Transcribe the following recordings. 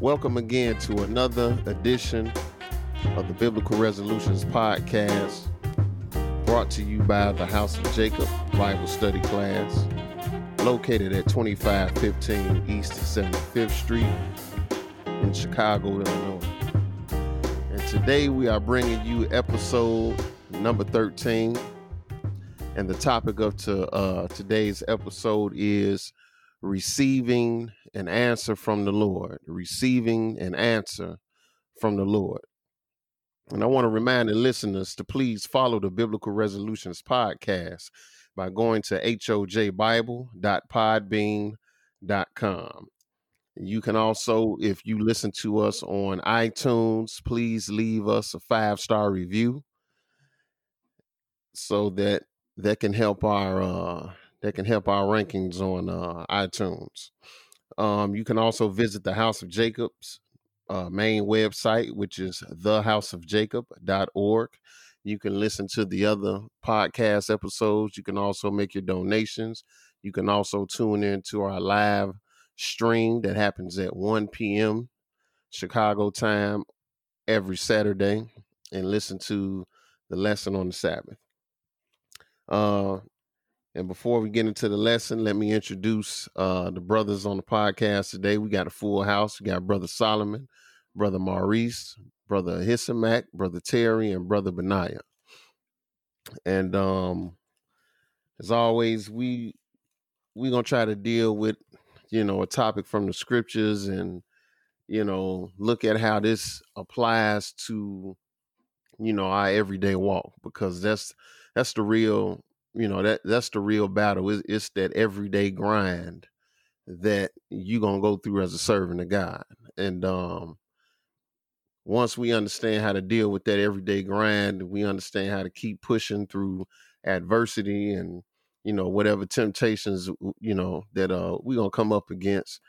Welcome again to another edition of the Biblical Resolutions Podcast, brought to you by the House of Jacob Bible Study Class, located at 2515 East 75th Street in Chicago, Illinois. And today we are bringing you episode number 13. And the topic of to, uh, today's episode is receiving an answer from the Lord, receiving an answer from the Lord. And I want to remind the listeners to please follow the Biblical Resolutions podcast by going to hojbible.podbean.com. You can also, if you listen to us on iTunes, please leave us a five star review so that that can help our uh, that can help our rankings on uh, iTunes. Um, you can also visit the House of Jacob's uh, main website, which is thehouseofjacob.org. You can listen to the other podcast episodes. You can also make your donations. You can also tune in to our live stream that happens at 1 p.m. Chicago time every Saturday and listen to the lesson on the Sabbath. Uh, and before we get into the lesson, let me introduce uh, the brothers on the podcast today. We got a full house. We got Brother Solomon, Brother Maurice, Brother Hisamak, Brother Terry, and Brother Benaiah. And um, as always, we we're gonna try to deal with you know a topic from the scriptures and you know look at how this applies to you know our everyday walk because that's that's the real you know that that's the real battle it's, it's that everyday grind that you're gonna go through as a servant of god. And um once we understand how to deal with that everyday grind we understand how to keep pushing through adversity and you know whatever temptations you know that uh we're gonna come up against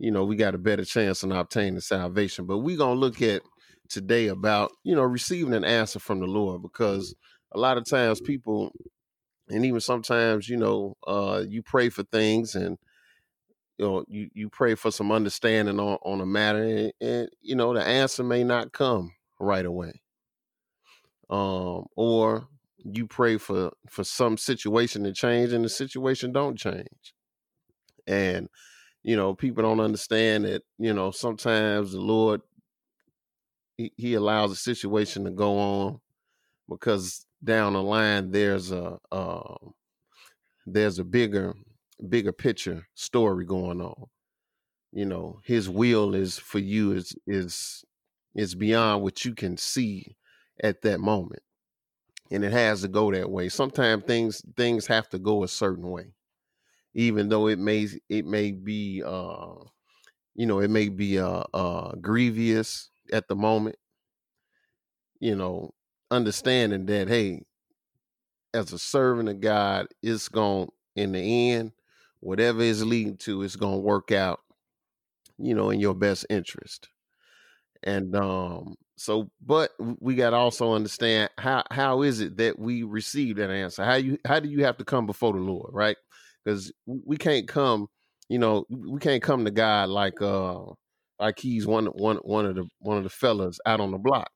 you know we got a better chance in obtaining salvation. But we're gonna look at today about you know receiving an answer from the lord because a lot of times people and even sometimes you know uh you pray for things and you know you, you pray for some understanding on, on a matter and, and you know the answer may not come right away. Um or you pray for for some situation to change and the situation don't change. And you know people don't understand that you know sometimes the lord he, he allows a situation to go on because down the line there's a uh, there's a bigger bigger picture story going on. You know his will is for you is is is beyond what you can see at that moment and it has to go that way. Sometimes things things have to go a certain way even though it may it may be uh you know it may be uh uh grievous at the moment you know understanding that hey as a servant of god it's going in the end whatever is leading to it's going to work out you know in your best interest. And um so but we got to also understand how how is it that we receive that answer? How you how do you have to come before the lord right? Because we can't come you know we can't come to god like uh like he's one one one of the one of the fellas out on the block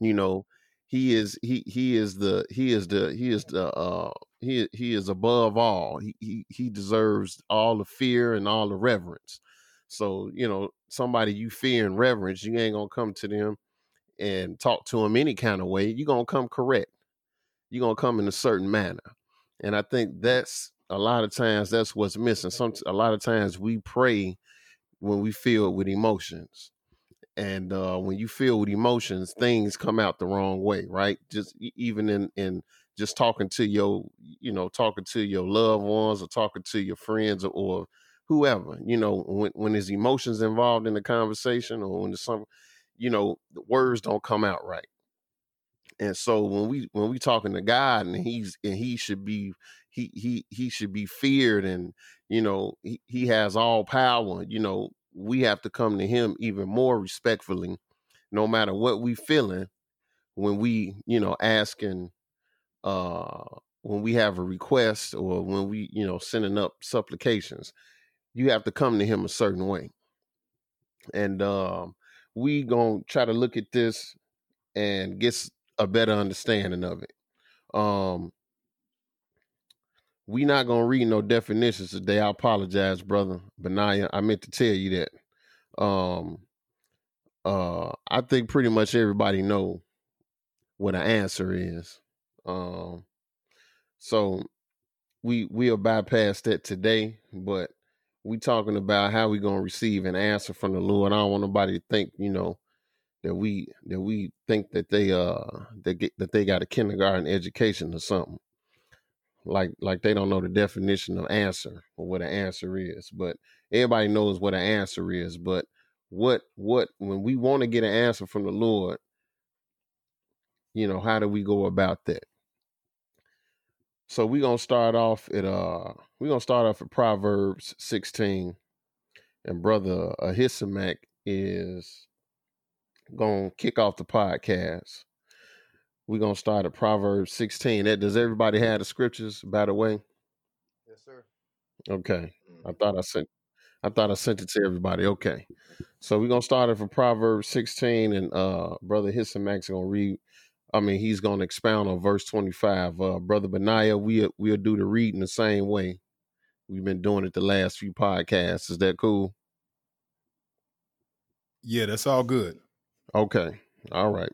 you know he is he he is the he is the he is the uh he he is above all. He he, he deserves all the fear and all the reverence. So you know somebody you fear and reverence you ain't gonna come to them and talk to them any kind of way. You're gonna come correct. You're gonna come in a certain manner. And i think that's a lot of times that's what's missing. Some a lot of times we pray when we feel with emotions and uh, when you feel with emotions things come out the wrong way right? Just even in in just talking to your you know talking to your loved ones or talking to your friends or, or whoever you know when when there's emotions involved in the conversation or when there's some you know the words don't come out right. And so when we when we talking to god and he's and he should be he he he should be feared and you know he, he has all power you know we have to come to him even more respectfully no matter what we feeling when we you know asking uh when we have a request or when we you know sending up supplications you have to come to him a certain way and um, we gonna try to look at this and get a better understanding of it. Um, we not gonna read no definitions today. I apologize, brother Benaiah. I meant to tell you that. Um, uh, I think pretty much everybody know what an answer is. Um, so we we'll bypass that today, but we talking about how we gonna receive an answer from the Lord. I don't want nobody to think, you know, that we that we think that they uh that get that they got a kindergarten education or something like like they don't know the definition of answer or what an answer is but everybody knows what an answer is but what what when we want to get an answer from the lord you know how do we go about that? So we're gonna start off at uh we're gonna start off at proverbs 16 and brother ahisamach is gonna kick off the podcast we're gonna start at proverbs 16 that does everybody have the scriptures by the way? Yes, sir. okay. I Mhm. thought i sent i thought i sent it to everybody. Okay. So we're gonna start it from proverbs 16 and uh brother Hisamach's gonna read i mean he's gonna expound on verse 25 uh brother benaiah we we'll do the reading the same way. We've been doing it the last few podcasts. Is that cool? Yeah, that's all good. okay. All right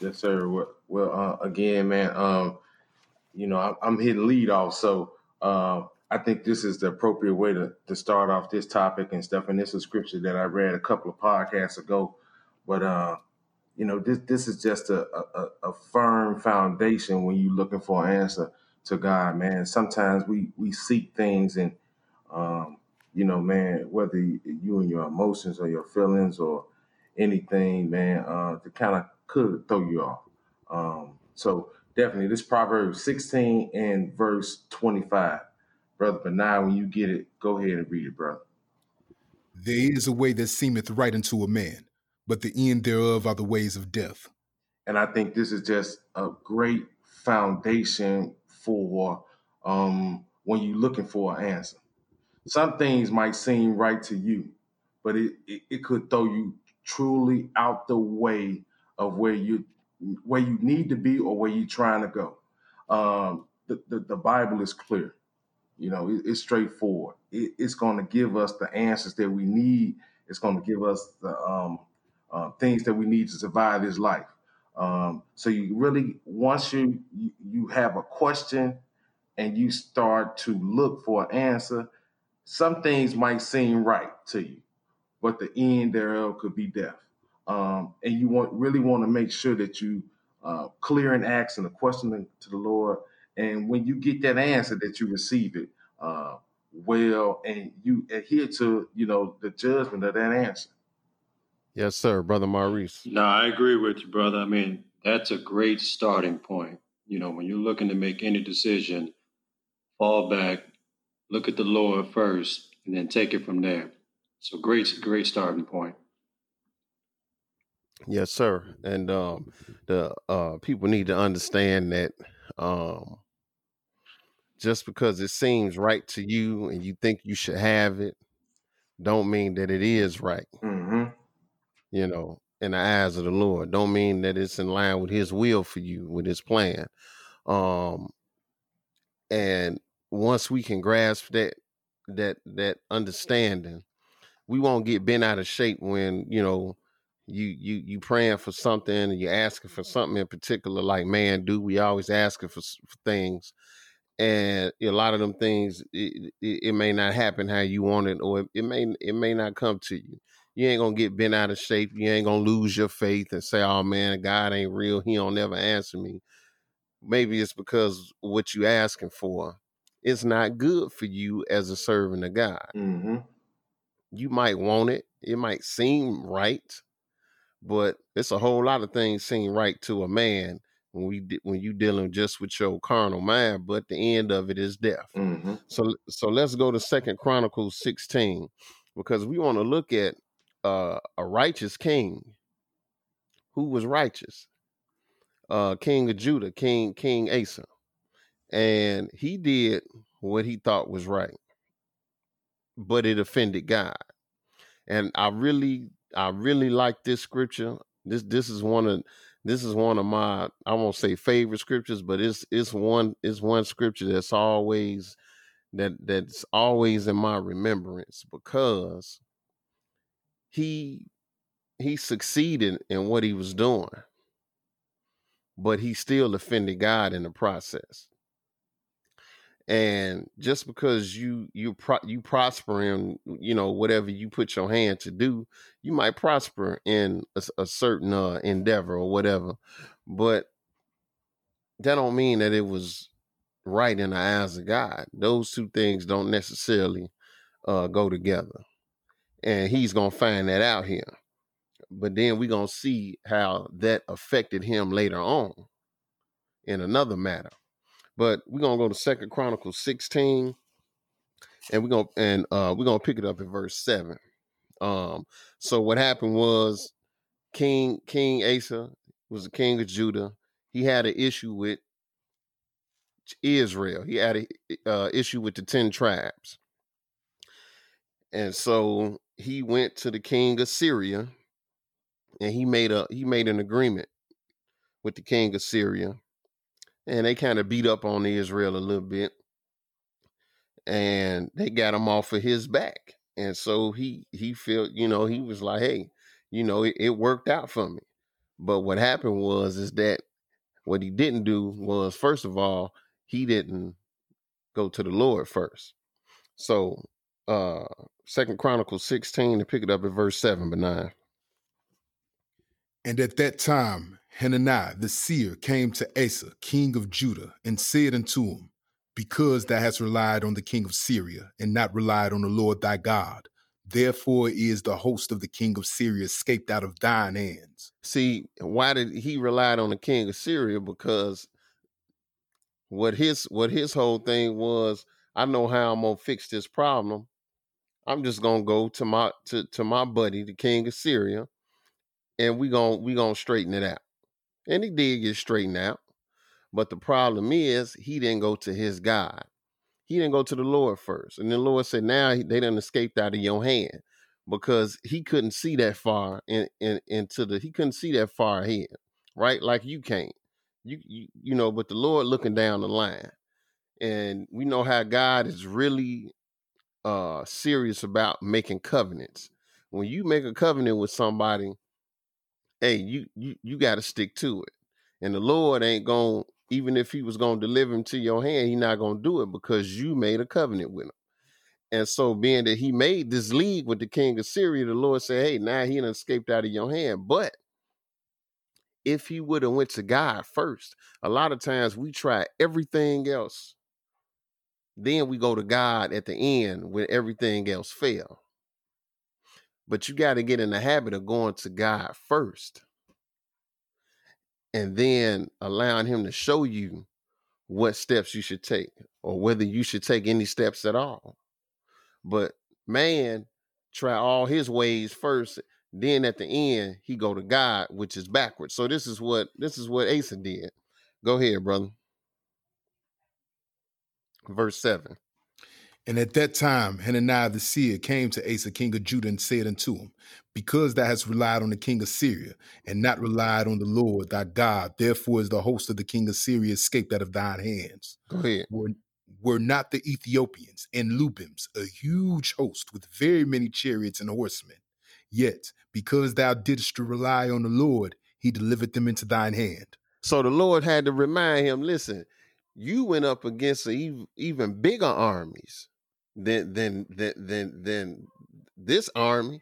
Yes, sir. Well, uh, again, man, um, you know, I'm, I'm hitting lead off, so uh, I think this is the appropriate way to, to start off this topic and stuff. And this is scripture that I read a couple of podcasts ago, but uh, you know, this this is just a, a, a firm foundation when you're looking for an answer to God, man. Sometimes we we seek things and um, you know, man, whether you and your emotions or your feelings or anything, man, uh, to kind of could throw you off. Um, so definitely, this Proverbs 16 and verse 25, brother. But now, when you get it, go ahead and read it, brother. There is a way that seemeth right unto a man, but the end thereof are the ways of death. And I think this is just a great foundation for um, when you're looking for an answer. Some things might seem right to you, but it, it, it could throw you truly out the way of where you where you need to be or where you're trying to go. Um, the, the, the Bible is clear. You know, it, it's straightforward. It, it's going to give us the answers that we need. It's going to give us the um, uh, things that we need to survive this life. Um, so you really, once you, you you have a question and you start to look for an answer, some things might seem right to you, but the end thereof could be death. Um, and you want really want to make sure that you uh, clear and asking a question to the Lord, and when you get that answer, that you receive it uh, well, and you adhere to you know the judgment of that answer. yes sir brother maurice No, I agree with you, brother. I mean, that's a great starting point. You know, when you're looking to make any decision, fall back, look at the Lord first, and then take it from there. So great, great starting point. Yes, sir. And um, the uh, people need to understand that um, just because it seems right to you and you think you should have it, don't mean that it is right. Mm-hmm. You know, in the eyes of the Lord, don't mean that it's in line with His will for you, with His plan. Um, and once we can grasp that that that understanding, we won't get bent out of shape when you know you you you praying for something and you're asking for something in particular like man do we always asking for, for things. And a lot of them things it, it, it may not happen how you want it or it, it may it may not come to you. You ain't gonna get bent out of shape. You ain't gonna lose your faith and say oh man god ain't real. He don't never answer me. Maybe it's because what you asking for is not good for you as a servant of god. Mm-hmm. you might want it. It might seem right but it's a whole lot of things seem right to a man when we when you dealing just with your carnal mind but the end of it is death. Mm-hmm. so so let's go to second chronicles 16 because we want to look at uh, a righteous king. Who was righteous? Uh king of judah king king asa. And he did what he thought was right but it offended god. And I really I really like this scripture. This this is one of this is one of my I won't say favorite scriptures, but it's it's one it's one scripture that's always that that's always in my remembrance because he he succeeded in what he was doing, but he still offended God in the process. And just because you you pro- you prosper in you know whatever you put your hand to do, you might prosper in a, a certain uh, endeavor or whatever, but that don't mean that it was right in the eyes of God. Those two things don't necessarily uh, go together. And he's to find that out here. But then we're to see how that affected him later on in another matter. But we're to go to Second Chronicles 16 and we're to and uh we're to pick it up at verse 7. Um so what happened was King King Asa was the king of Judah. He had an issue with Israel. He had a uh, issue with the 10 tribes. And so he went to the king of Syria and he made a he made an agreement with the king of Syria. And they kind of beat up on Israel a little bit. And they got him off of his back. And so he he felt, you know, he was like, hey, you know, it, it worked out for me. But what happened was is that what he didn't do was first of all, he didn't go to the Lord first. So uh Second Chronicles 16 to pick it up at verse 7 but 9. And at that time, Hananiah the seer came to Asa, king of Judah, and said unto him, Because thou hast relied on the king of Syria, and not relied on the Lord thy God, therefore is the host of the king of Syria escaped out of thine hands. See, why did he relied on the king of Syria? Because what his what his whole thing was, I know how I'm gonna fix this problem. I'm just gonna go to my to, to my buddy, the king of Syria, and we gonna we gonna straighten it out. And he did get straightened out. But the problem is he didn't go to his God. He didn't go to the Lord first. And the Lord said, now they done escaped out of your hand because he couldn't see that far in, in, into the he couldn't see that far ahead, right? Like you can't. You, you you know, but the Lord looking down the line. And we know how God is really uh serious about making covenants. When you make a covenant with somebody, hey, you you you got to stick to it. And the Lord ain't going even if he was going to deliver him to your hand, he not going to do it because you made a covenant with him. And so being that he made this league with the king of Syria, the Lord said, "Hey, now he done escaped out of your hand." But if he would have went to God first, a lot of times we try everything else. Then we go to God at the end when everything else fail. But you got to get in the habit of going to God first and then allowing him to show you what steps you should take or whether you should take any steps at all. But man, try all his ways first, then at the end he go to God, which is backwards. So this is what this is what Asa did. Go ahead, brother. Verse 7. And at that time, Hananiah the seer came to Asa, king of Judah, and said unto him, Because thou hast relied on the king of Syria, and not relied on the Lord thy God, therefore is the host of the king of Syria escaped out of thine hands. Go ahead. Were, were not the Ethiopians and Lubims a huge host with very many chariots and horsemen? Yet, because thou didst rely on the Lord, he delivered them into thine hand. So the Lord had to remind him, listen, you went up against even, even bigger armies than than than than than this army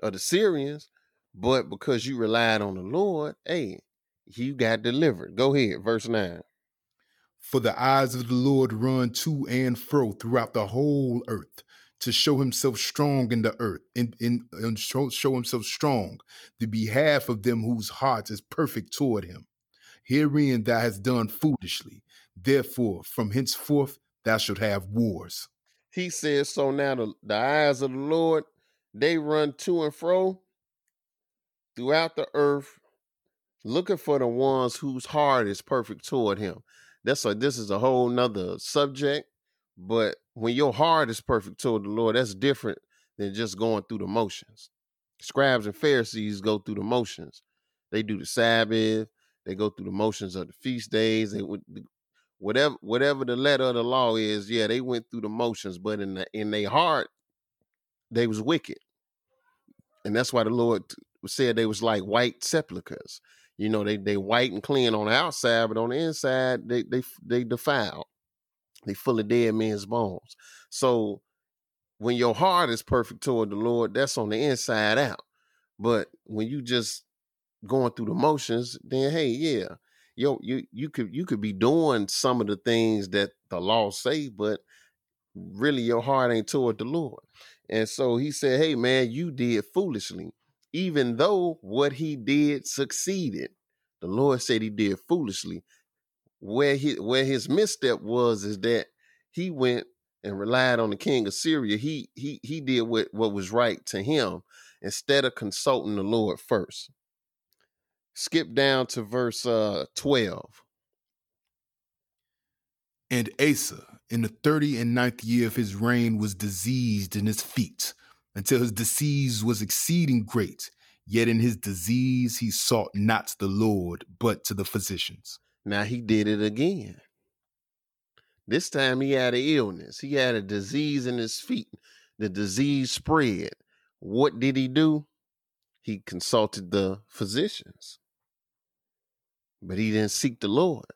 of the Syrians, but because you relied on the Lord, hey, you got delivered. Go ahead, verse 9. For the eyes of the Lord run to and fro throughout the whole earth to show himself strong in the earth and, and, and show, show himself strong the behalf of them whose heart is perfect toward him. Herein thou hast done foolishly. Therefore, from henceforth thou shalt have wars. He says, So now the, the eyes of the Lord, they run to and fro throughout the earth, looking for the ones whose heart is perfect toward him. That's a this is a whole nother subject, but when your heart is perfect toward the Lord, that's different than just going through the motions. Scribes and Pharisees go through the motions. They do the Sabbath, they go through the motions of the feast days, they would whatever whatever the letter of the law is, yeah, they went through the motions, but in the, in their heart, they was wicked. And that's why the Lord said they was like white sepulchres. You know, they they white and clean on the outside, but on the inside, they they they defiled. They full of dead men's bones. So when your heart is perfect toward the Lord, that's on the inside out. But when you just going through the motions, then hey, yeah, yo, you you could you could be doing some of the things that the law say, but really your heart ain't toward the Lord. And so he said, Hey man, you did foolishly, even though what he did succeeded. The Lord said he did foolishly. Where he where his misstep was is that he went and relied on the king of Syria. He he he did what, what was right to him instead of consulting the Lord first. Skip down to verse uh 12. And Asa, in the thirty and ninth year of his reign, was diseased in his feet, until his disease was exceeding great. Yet in his disease he sought not the Lord, but to the physicians. Now he did it again. This time he had an illness. He had a disease in his feet. The disease spread. What did he do? He consulted the physicians, but he didn't seek the Lord.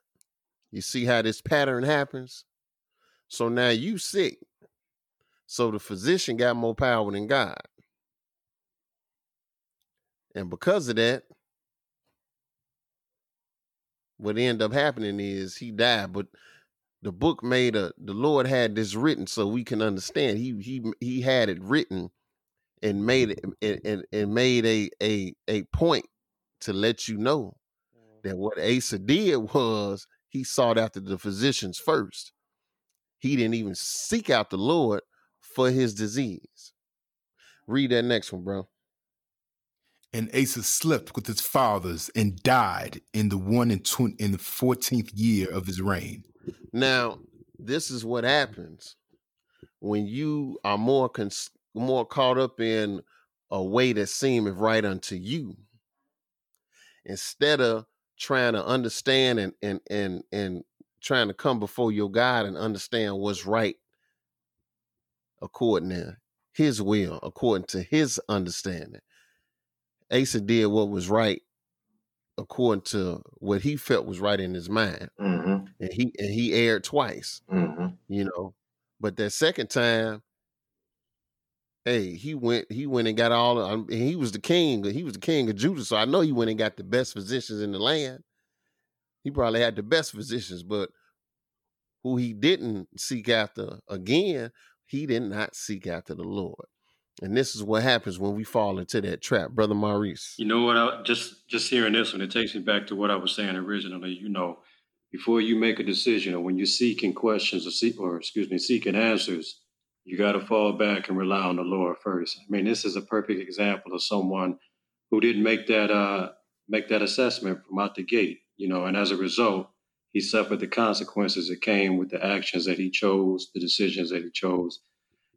You see how this pattern happens? So now you sick. So the physician got more power than God. And because of that, what ended up happening is he died. But the book made a the Lord had this written so we can understand. He he he had it written and made it and, and, and made a a a point to let you know that what Asa did was he sought after the physicians first. He didn't even seek out the Lord for his disease. Read that next one, bro. And Asa slept with his fathers and died in the one and tw- in the fourteenth year of his reign. Now, this is what happens when you are more cons- more caught up in a way that seemeth right unto you, instead of trying to understand and and and and trying to come before your God and understand what's right according to His will, according to His understanding. Asa did what was right according to what he felt was right in his mind, Mm-hmm. and he and he erred twice. Mm-hmm. You know, but that second time, hey, he went he went and got all. Um, he was the king. He was the king of Judah, so I know he went and got the best physicians in the land. He probably had the best physicians, but who he didn't seek after again, he did not seek after the Lord. And this is what happens when we fall into that trap, brother Maurice. You know what? I, just just hearing this one, it takes me back to what I was saying originally. You know, before you make a decision, or when you're seeking questions, or seek, or excuse me, seeking answers, you got to fall back and rely on the Lord first. I mean, this is a perfect example of someone who didn't make that uh, make that assessment from out the gate. You know, and as a result, he suffered the consequences that came with the actions that he chose, the decisions that he chose,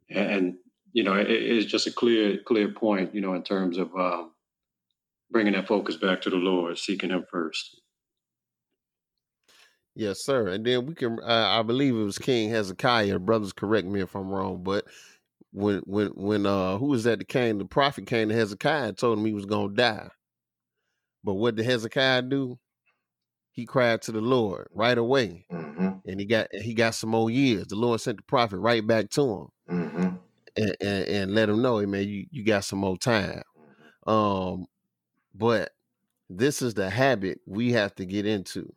and, and you know, it, it's just a clear clear point. You know, in terms of um, bringing that focus back to the Lord, seeking Him first. Yes, sir. And then we can, uh, I believe it was King Hezekiah. Brothers, correct me if I'm wrong, but when when when uh who was that that came? The prophet came to Hezekiah and told him he was gonna die. But what did Hezekiah do? He cried to the Lord right away, Mm-hmm. and he got he got some more years. The Lord sent the prophet right back to him Mm-hmm. and, and, and let him know, hey man, you, you got some more time. Um, but this is the habit we have to get into.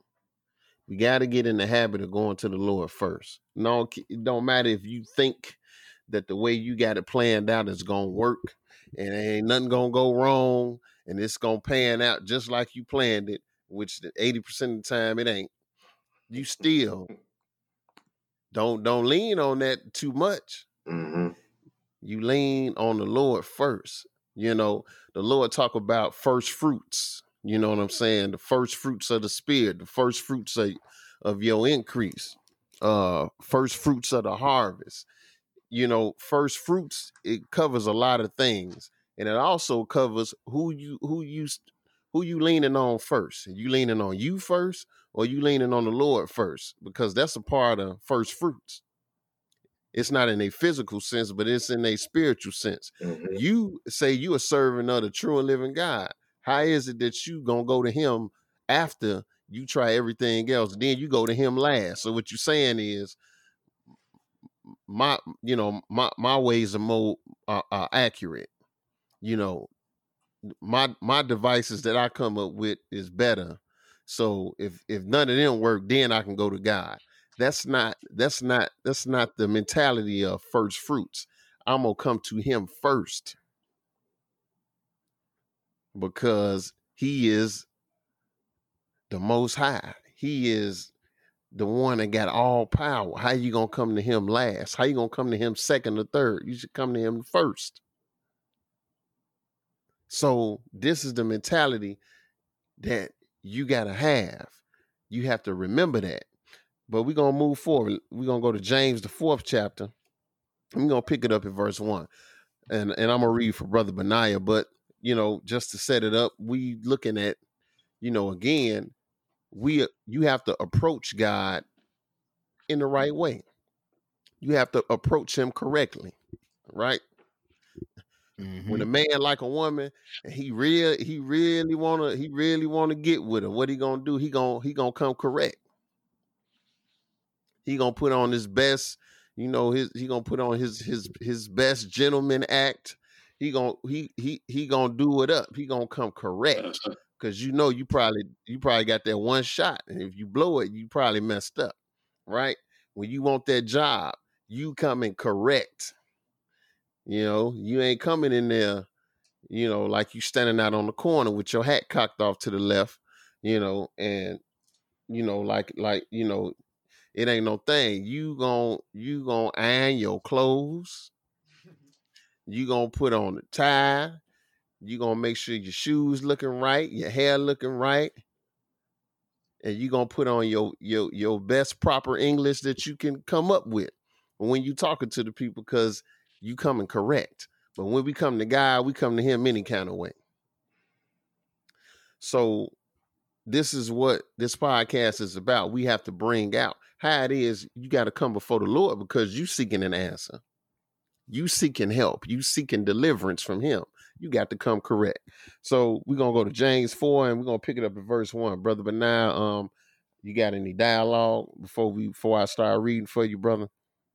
We got to get in the habit of going to the Lord first. No, it don't matter if you think that the way you got it planned out is gonna work, and ain't nothing gonna go wrong, and it's gonna pan out just like you planned it. Which eighty percent of the time it ain't. You still don't don't lean on that too much Mm-hmm. you lean on the Lord first. You know, the Lord talk about first fruits. You know what I'm saying? The first fruits of the spirit, the first fruits of, of your increase, uh, first fruits of the harvest. you know, first fruits it covers a lot of things, and it also covers who you who you who you leaning on first. You leaning on you first, or you leaning on the Lord first, because that's a part of first fruits. It's not in a physical sense, but it's in a spiritual sense. Mhm. You say you are serving of the true and living God. How is it that you gonna go to Him after you try everything else? Then you go to Him last. So what you're saying is, my you know my my ways are more uh, are accurate. You know, my my devices that I come up with is better. So if if none of them work, then I can go to God. That's not that's not that's not the mentality of first fruits. I'm gonna come to Him first because He is the Most High. He is the one that got all power. How you gonna come to Him last? How you gonna come to Him second or third? You should come to Him first. So this is the mentality that you gotta have. You have to remember that. But we're gonna move forward. We're gonna go to James the fourth chapter. I'm gonna pick it up at verse one. And and I'm gonna read for Brother Benaiah, but you know, just to set it up, we looking at, you know, again, we you have to approach God in the right way. You have to approach him correctly, right? When a Mhm. man like a woman, and he real he really wanna he really wanna get with her. What he gonna do? He gonna he gonna come correct. He gonna put on his best, you know, his he gonna put on his his his best gentleman act. He gonna he he he gonna do it up. He gonna come correct. Cause you know you probably you probably got that one shot. And if you blow it, you probably messed up. Right? When you want that job, you coming correct. You know, you ain't coming in there, you know, like you standing out on the corner with your hat cocked off to the left, you know, and you know, like like, you know, it ain't no thing. You gon' you gonna iron your clothes. You gonna put on the tie. You gonna make sure your shoes looking right, your hair looking right, and you gonna put on your your your best proper English that you can come up with when you talking to the people, because you coming correct. But when we come to God, we come to Him any kind of way. So this is what this podcast is about. We have to bring out how it is you got to come before the Lord because you seeking an answer. You seeking help. You seeking deliverance from him. You got to come correct. So we're gonna go to James 4 and we're gonna pick it up at verse 1. Brother Benaiah um you got any dialogue before we before I start reading for you, brother?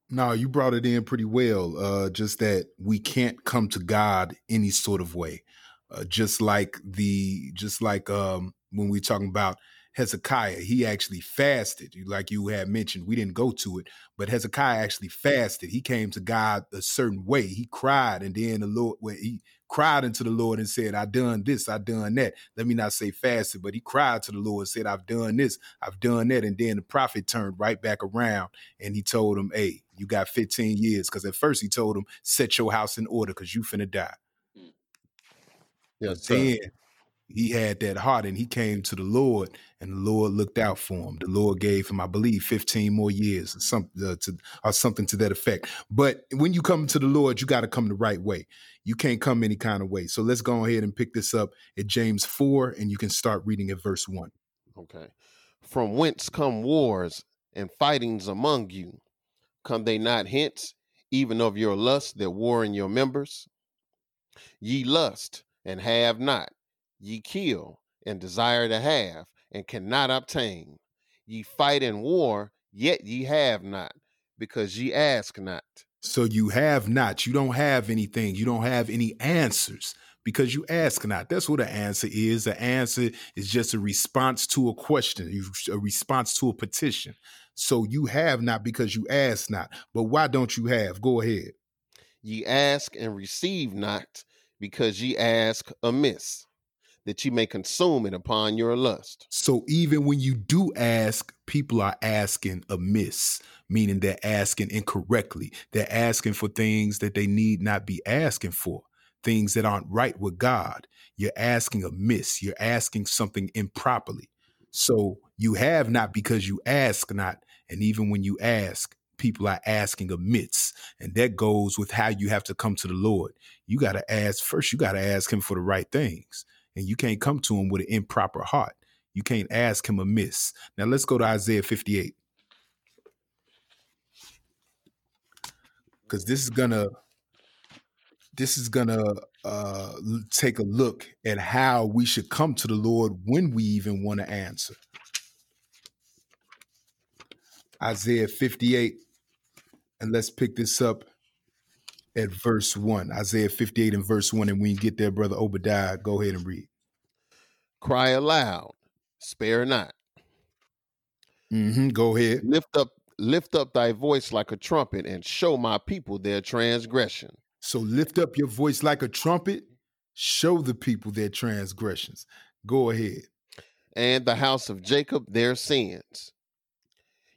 No, you brought it in pretty well. Uh, just that we can't come to God any sort of way. Uh, just like the, just like um, when we talking about Hezekiah, he actually fasted. Like you had mentioned, we didn't go to it, but Hezekiah actually fasted. He came to God a certain way. He cried, and then the Lord, well, he cried unto the Lord and said, "I done this, I done that." Let me not say fasted, but he cried to the Lord and said, "I've done this, I've done that." And then the prophet turned right back around and he told him, "Hey, you got 15 years." Because at first he told him, "Set your house in order, because you finna die." Mm. Yes, But sir. then he had that heart and he came to the Lord and the Lord looked out for him. The Lord gave him, I believe, 15 more years or something, uh, to, or something to that effect. But when you come to the Lord, you got to come the right way. You can't come any kind of way. So let's go ahead and pick this up at James 4 and you can start reading at verse 1. Okay. From whence come wars and fightings among you? Come they not hence, even of your lust that war in your members? Ye lust and have not, ye kill and desire to have and cannot obtain. Ye fight in war, yet ye have not, because ye ask not. So you have not, you don't have anything, you don't have any answers because you ask not. That's what an answer is. The answer is just a response to a question, a response to a petition. So you have not because you ask not. But why don't you have? Go ahead. Ye ask and receive not, because ye ask amiss, that you may consume it upon your lust. So even when you do ask, people are asking amiss, meaning they're asking incorrectly. They're asking for things that they need not be asking for, things that aren't right with God. You're asking amiss. You're asking something improperly. So you have not because you ask not. And even when you ask, people are asking amiss. And that goes with how you have to come to the Lord. You got to ask first, you got to ask him for the right things. And you can't come to him with an improper heart. You can't ask him amiss. Now let's go to Isaiah 58. Because this is gonna this is gonna uh, take a look at how we should come to the Lord when we even want to answer. Isaiah 58, and let's pick this up at verse 1. Isaiah 58 and verse 1. And when you get there, Brother Obadiah, go ahead and read. Cry aloud, spare not. Mm-hmm, go ahead. Lift up, lift up thy voice like a trumpet, and show my people their transgression. So lift up your voice like a trumpet, show the people their transgressions. Go ahead. And the house of Jacob their sins.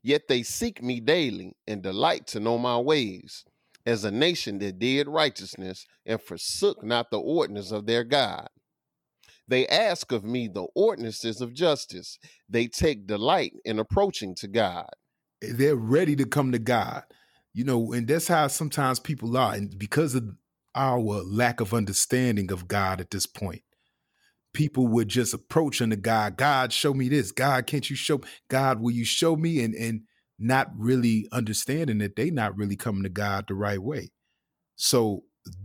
Yet they seek me daily and delight to know my ways, as a nation that did righteousness and forsook not the ordinance of their God. They ask of me the ordinances of justice. They take delight in approaching to God. Eh, they're ready to come to God. You know, and that's how sometimes people are. And because of our lack of understanding of God at this point, people would just approach unto God, God, show me this. God, can't you show God, will you show me? And and not really understanding that they not really coming to God the right way. So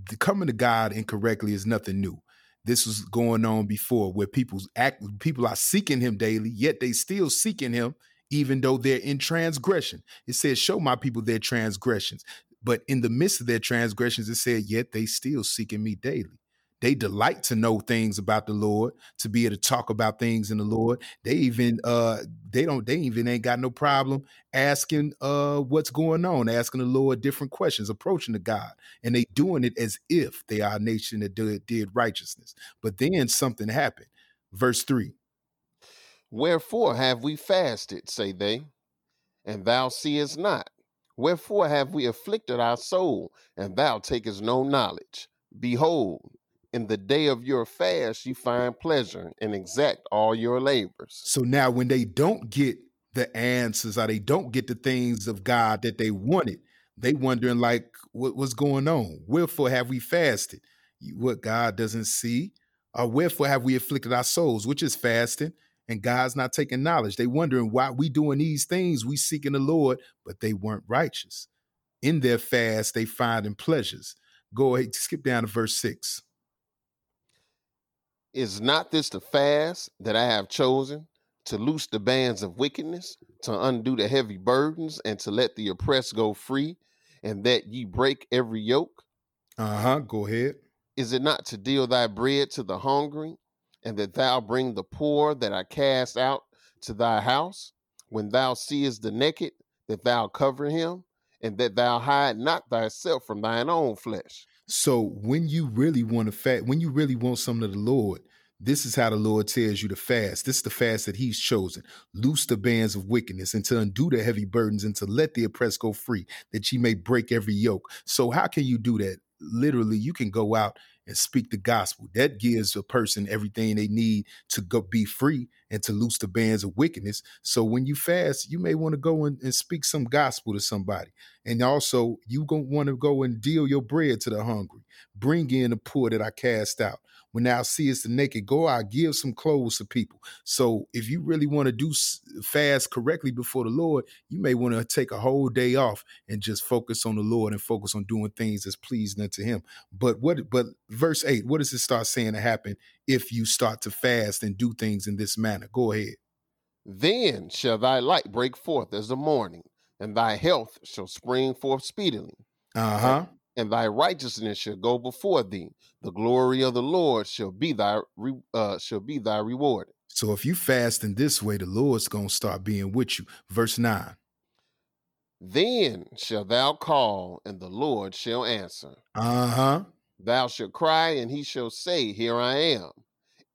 the coming to God incorrectly is nothing new. This was going on before where people's act people are seeking him daily, yet they still seeking him even though they're in transgression. It says, Show my people their transgressions. But in the midst of their transgressions, it said, Yet they still seeking me daily. They delight to know things about the Lord, to be able to talk about things in the Lord. They even uh they don't they even ain't got no problem asking uh what's going on, asking the Lord different questions, approaching the God. And they doing it as if they are a nation that did, did righteousness. But then something happened. Verse 3. Wherefore have we fasted, say they, and thou seest not? Wherefore have we afflicted our soul, and thou takest no knowledge? Behold, in the day of your fast you find pleasure and exact all your labors. So now when they don't get the answers or they don't get the things of God that they wanted, they wondering like what, what's going on? Wherefore have we fasted? What God doesn't see? Or wherefore have we afflicted our souls, which is fasting, and God's not taking knowledge. They wondering why we doing these things, we seeking the Lord, but they weren't righteous. In their fast, they finding pleasures. Go ahead, skip down to verse six. Is not this the fast that I have chosen to loose the bands of wickedness, to undo the heavy burdens, and to let the oppressed go free, and that ye break every yoke? Uh huh. Go ahead. Is it not to deal thy bread to the hungry, and that thou bring the poor that I cast out to thy house? When thou seest the naked, that thou cover him, and that thou hide not thyself from thine own flesh. So when you really want to fast, when you really want something of the Lord, this is how the Lord tells you to fast. This is the fast that He's chosen. Loose the bands of wickedness and to undo the heavy burdens and to let the oppressed go free, that ye may break every yoke. So how can you do that? Literally, you can go out and speak the gospel. That gives a person everything they need to go be free and to loose the bands of wickedness. So when you fast, you may want to go and, and speak some gospel to somebody. And also, you to want to go and deal your bread to the hungry. Bring in the poor that I cast out. When thou seest the naked, go out, give some clothes to people. So if you really want to do fast correctly before the Lord, you may want to take a whole day off and just focus on the Lord and focus on doing things that's pleasing unto Him. But what? But verse eight, what does it start saying to happen if you start to fast and do things in this manner? Go ahead. Then shall thy light break forth as the morning, and thy health shall spring forth speedily. Uh huh and thy righteousness shall go before thee. The glory of the Lord shall be thy re, uh, shall be thy reward. So if you fast in this way, the Lord's gonna start being with you. Verse nine. Then shall thou call, and the Lord shall answer. Uh huh. Thou shalt cry, and he shall say, Here I am.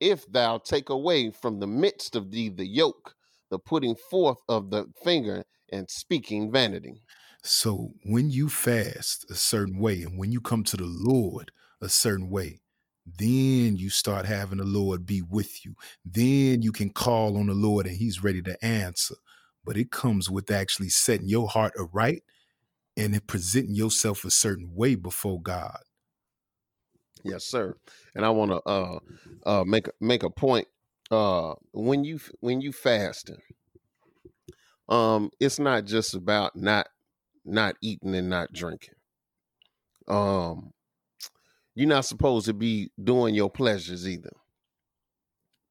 If thou take away from the midst of thee the yoke, the putting forth of the finger, and speaking vanity. So when you fast a certain way and when you come to the Lord a certain way, then you start having the Lord be with you. Then you can call on the Lord and he's ready to answer. But it comes with actually setting your heart aright and in presenting yourself a certain way before God. Yes, sir. And I want to uh uh make make a point. Uh, when you when you fasting, um, it's not just about not not eating and not drinking. Um, you're not supposed to be doing your pleasures either.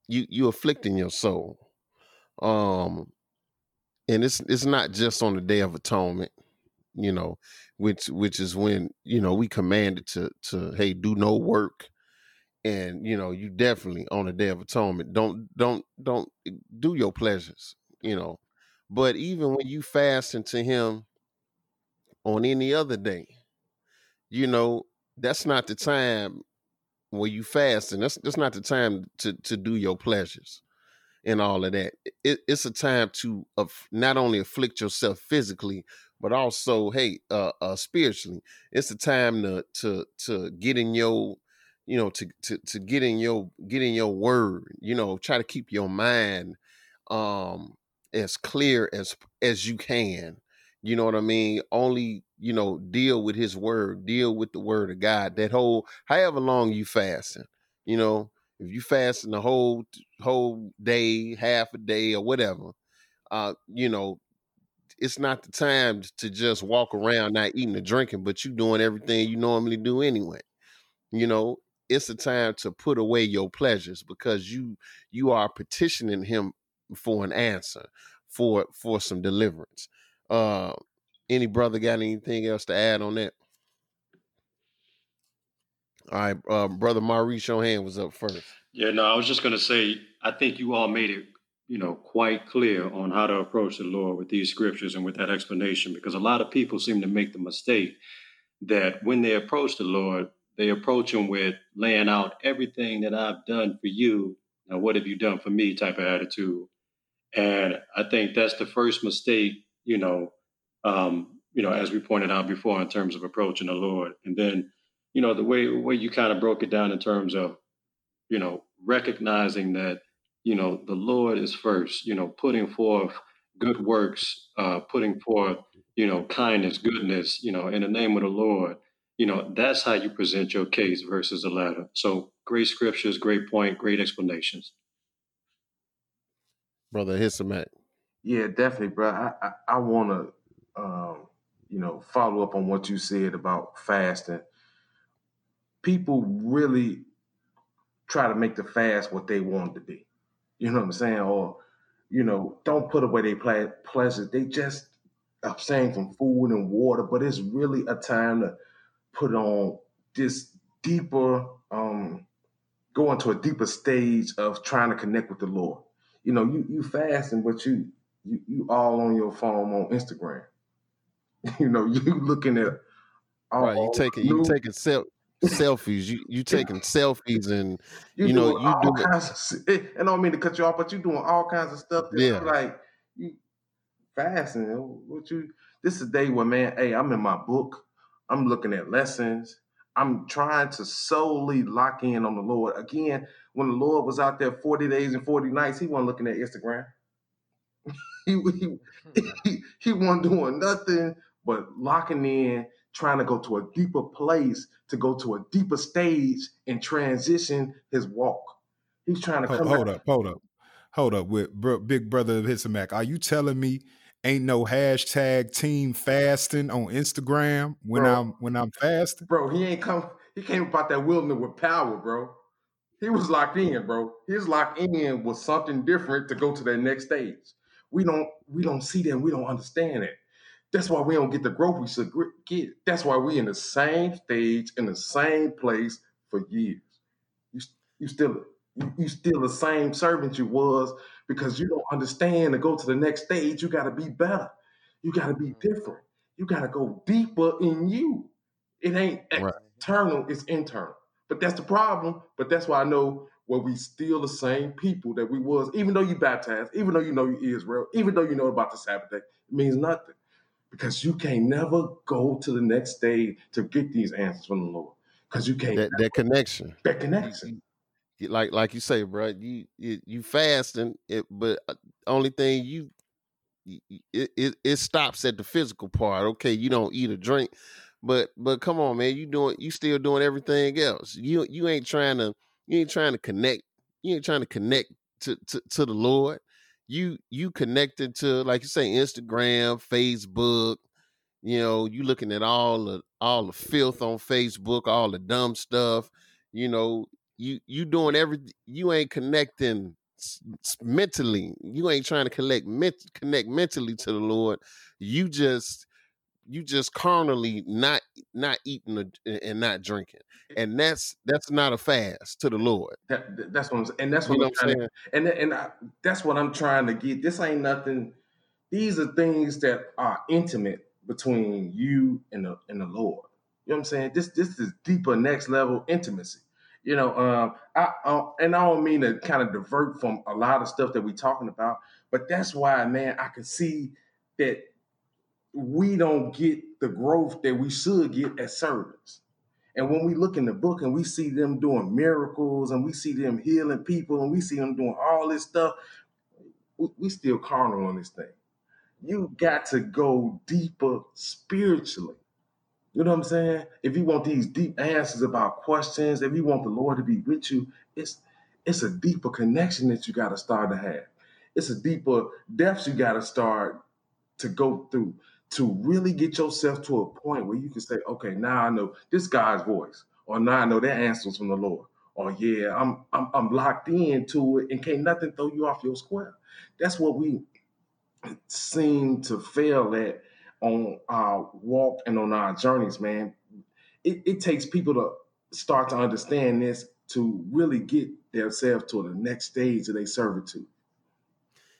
You you afflicting your soul. Um, and it's it's not just on the day of atonement, you know, which which is when you know we commanded to to hey do no work, and you know you definitely on the day of atonement don't don't don't eh, do your pleasures, you know, but even when you fast into Him on any other day, you know that's not the time where you fast, and that's that's not the time to to do your pleasures and all of that. It, it's a time to not only afflict yourself physically, but also, hey, uh, uh, spiritually. It's a time to to to get in your, you know, to to to get in your get in your word. You know, try to keep your mind um as clear as as you can. You know what I mean? Only you know deal with His word, deal with the word of God. That whole however long you fasting, you know, if you fasting the whole whole day, half a day, or whatever, uh, you know, it's not the time to just walk around not eating or drinking, but you doing everything you normally do anyway. You know, it's a time to put away your pleasures because you you are petitioning him for an answer, for for some deliverance. Uh any brother got anything else to add on that? All right, uh, brother Maurice, your was up first. Yeah, no, I was just to say, I think you all made it, you know, quite clear on how to approach the Lord with these scriptures and with that explanation, because a lot of people seem to make the mistake that when they approach the Lord, they approach Him with laying out everything that I've done for you. Now, what have you done for me? Type of attitude, and I think that's the first mistake, you know, um, you know, as we pointed out before in terms of approaching the Lord, and then, you know, the way way you kind of broke it down in terms of, you know, recognizing that you know the Lord is first. You know, putting forth good works, uh, putting forth you know kindness, goodness. You know, in the name of the Lord. You know, that's how you present your case versus the latter. So great scriptures, great point, great explanations. Brother Ahisamach. Yeah, definitely, bro. I I, I want to, um, you know, follow up on what you said about fasting. People really try to make the fast what they want to be. You know what I'm saying? Or, you know, don't put away their pleasures. They just abstain from food and water, but it's really a time to put on this deeper, um, go into a deeper stage of trying to connect with the Lord. You know, you you fasting, but you you you all on your phone on Instagram. you know, you looking at all, right. You taking you taking self selfies. You you taking selfies and you, you know you do kinds of, and I don't mean to cut you off, but you doing all kinds of stuff. yeah, like you fasting. What you? This is a day where man, hey, I'm in my book. I'm looking at lessons. I'm trying to solely lock in on the Lord. Again, when the Lord was out there 40 days and 40 nights, he wasn't looking at Instagram. he, he, hmm. he, he wasn't doing nothing but locking in trying to go to a deeper place, to go to a deeper stage and transition his walk. He's trying to come. Hold, up, hold up, hold up. With bro, big brother of Hisamak, are you telling me ain't no hashtag team fasting on Instagram when bro, I'm when I'm fasting? Bro, he ain't come. He came about that wilderness with power, bro. He was locked in, bro. He's locked in with something different to go to that next stage. We don't we don't see that. We don't understand it. That's why we don't get the growth we should get. That's why we in the same stage, in the same place for years. You, you still you, you still the same servant you was because you don't understand to go to the next stage. You got to be better. You got to be mm-hmm. different. You got to go deeper in you. It ain't right. external; it's internal. But that's the problem. But that's why I know where we still the same people that we was, even though you baptized, even though you know you Israel, even though you know about the Sabbath day, it means nothing because you can never go to the next stage to get these answers from the Lord because you can't that, that connection that connection like like you say bro you you, you fasting it but uh, only thing you it, it it stops at the physical part. Okay, you don't eat or drink, but but come on, man, you doing you still doing everything else. You you ain't trying to you ain't trying to connect. You ain't trying to connect to to, to the Lord. You you connected to like you say Instagram, Facebook. You know, you looking at all the all the filth on Facebook, all the dumb stuff. You know, you you doing every you ain't connecting mentally. You ain't trying to collect connect mentally to the Lord. You just you just carnally not not eating and not drinking, and that's that's not a fast to the Lord. That, that's what I'm and that's what, you I'm trying to, and and I, that's what I'm trying to get. This ain't nothing. These are things that are intimate between you and the and the Lord. You know what I'm saying? This this is deeper, next level intimacy. You know, um, I uh, and I don't mean to kind of divert from a lot of stuff that we're talking about, but that's why, man, I can see that we don't get the growth that we should get as servants. And when we look in the book and we see them doing miracles and we see them healing people and we see them doing all this stuff, we, still carnal on this thing. You got to go deeper spiritually. You know what I'm saying? If you want these deep answers about questions, if you want the Lord to be with you, it's it's a deeper connection that you got to start to have. It's a deeper depths you got to start to go through to really get yourself to a point where you can say, okay, now I know this guy's voice, or now I know that answers from the Lord, or yeah, I'm I'm I'm locked into it and can't nothing throw you off your square. That's what we seem to fail at on our walk and on our journeys, man. It, it takes people to start to understand this to really get themselves to the next stage of their servitude.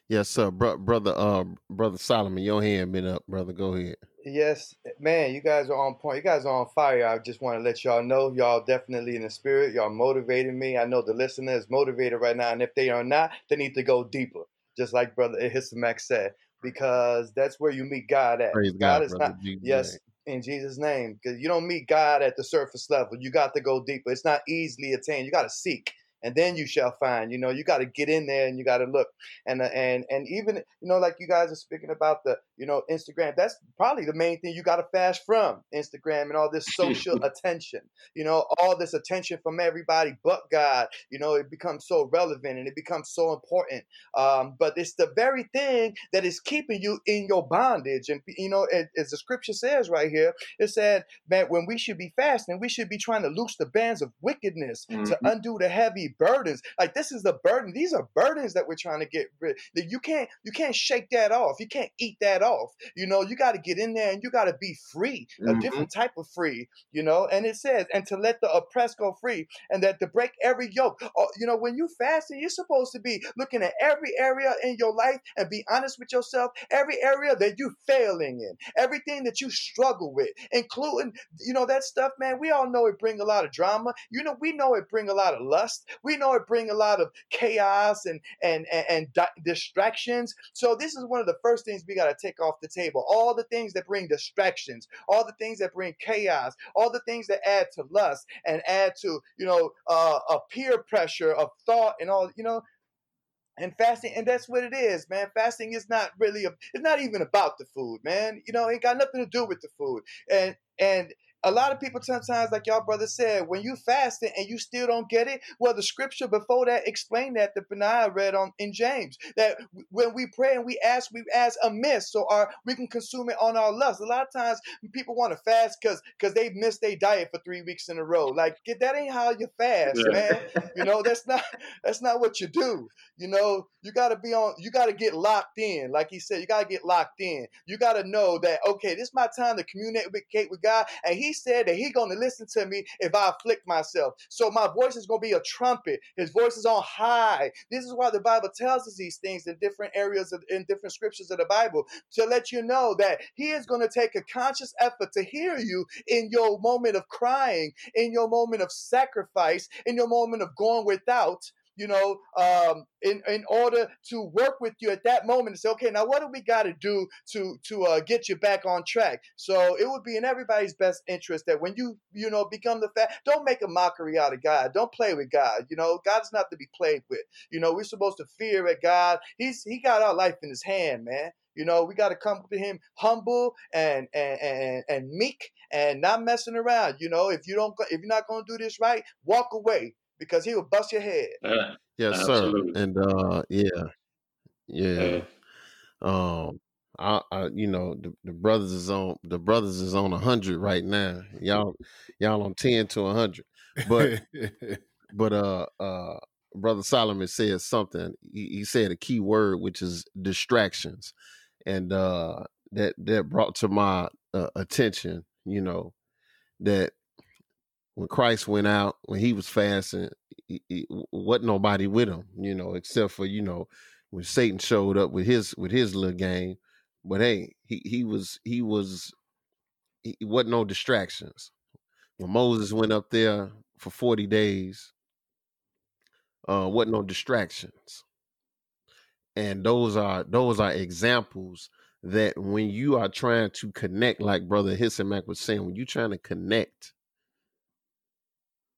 Yes, sir, Bro- brother. Uh, brother Solomon, your hand been up, brother. Go ahead. Yes, man, you guys are on point. You guys are on fire. I just want to let y'all know, y'all definitely in the spirit. Y'all motivating me. I know the listener is motivated right now, and if they are not, they need to go deeper. Just like brother Ahisamach said, because that's where you meet God at. Praise God, God, is brother. not Jesus' yes name. in Jesus' name, because you don't meet God at the surface level. You got to go deeper. It's not easily attained. You got to seek and then you shall find. You know, you got to get in there and you got to look. And uh, and and even you know, like you guys are speaking about the you know Instagram. That's probably the main thing you got to fast from Instagram and all this social attention. You know, all this attention from everybody but God. You know, it becomes so relevant and it becomes so important. Um, but it's the very thing that is keeping you in your bondage. And you know, as, as the scripture says right here, it said that when we should be fasting, we should be trying to loose the bands of wickedness to Mhm. undo the heavy burdens. Like this is the burden. These are burdens that we're trying to get rid. That you can't you can't shake that off. You can't eat that off. You know, you got to get in there and you got to be free, a Mhm. different type of free. You know, and it says, and to let the oppressed go free, and that to break every yoke. Oh, you know, when you fasting, you're supposed to be looking at every area in your life and be honest with yourself. Every area that you failing in, everything that you struggle with, including you know that stuff, man. We all know it bring a lot of drama. You know, we know it bring a lot of lust. We know it bring a lot of chaos and and and, and di- distractions. So this is one of the first things we got to take off the table. All the things that bring distractions, all the things that bring chaos, all the things that add to lust and add to you know uh, a peer pressure of thought and all. You know, and fasting and that's what it is man fasting is not really a, it's not even about the food man you know it ain't got nothing to do with the food and and a lot of people sometimes, like y'all brother said, when you fasting and you still don't get it, well, the scripture before that explained that the Benaiah read on in James that when we pray and we ask, we ask amiss, so our we can consume it on our lust. A lot of times people want to fast because because they missed their diet for three weeks in a row. Like get- that ain't how you fast, Yeah. man. You know that's not that's not what you do. You know you got to be on. You got to get locked in, like he said. You got to get locked in. You got to know that okay, this is my time to communicate with God, and He said that He gonna listen to me if I afflict myself. So my voice is gonna be a trumpet. His voice is on high. This is why the Bible tells us these things in different areas of in different scriptures of the Bible to let you know that He is gonna take a conscious effort to hear you in your moment of crying, in your moment of sacrifice, in your moment of going without you know, um, in in order to work with you at that moment and say, okay, now what do we got to do to to uh, get you back on track? So it would be in everybody's best interest that when you you know become the fat, don't make a mockery out of God. Don't play with God. You know, God's not to be played with. You know, we're supposed to fear at God. He's he got our life in His hand, man. You know, we got to come to him humble and, and and and meek and not messing around. You know, if you don't, if you're not going to do this right, walk away because he will bust your head. Yeah, Yes, absolutely. sir. And uh, yeah, yeah. Yeah. Um, I, I, you know, the, the brothers is on the brothers is on a hundred right now. Y'all, y'all on ten to a hundred. But but uh uh brother solomon said something he, he said a key word which is distractions and uh that that brought to my uh, attention you know that when christ went out when he was fasting wasn't nobody with him you know except for you know when satan showed up with his with his little game. But hey he he was he was he wasn't no distractions. When moses went up there for 40 days uh wasn't no distractions. And those are those are examples that when you are trying to connect like brother Ahisamach was saying when you're trying to connect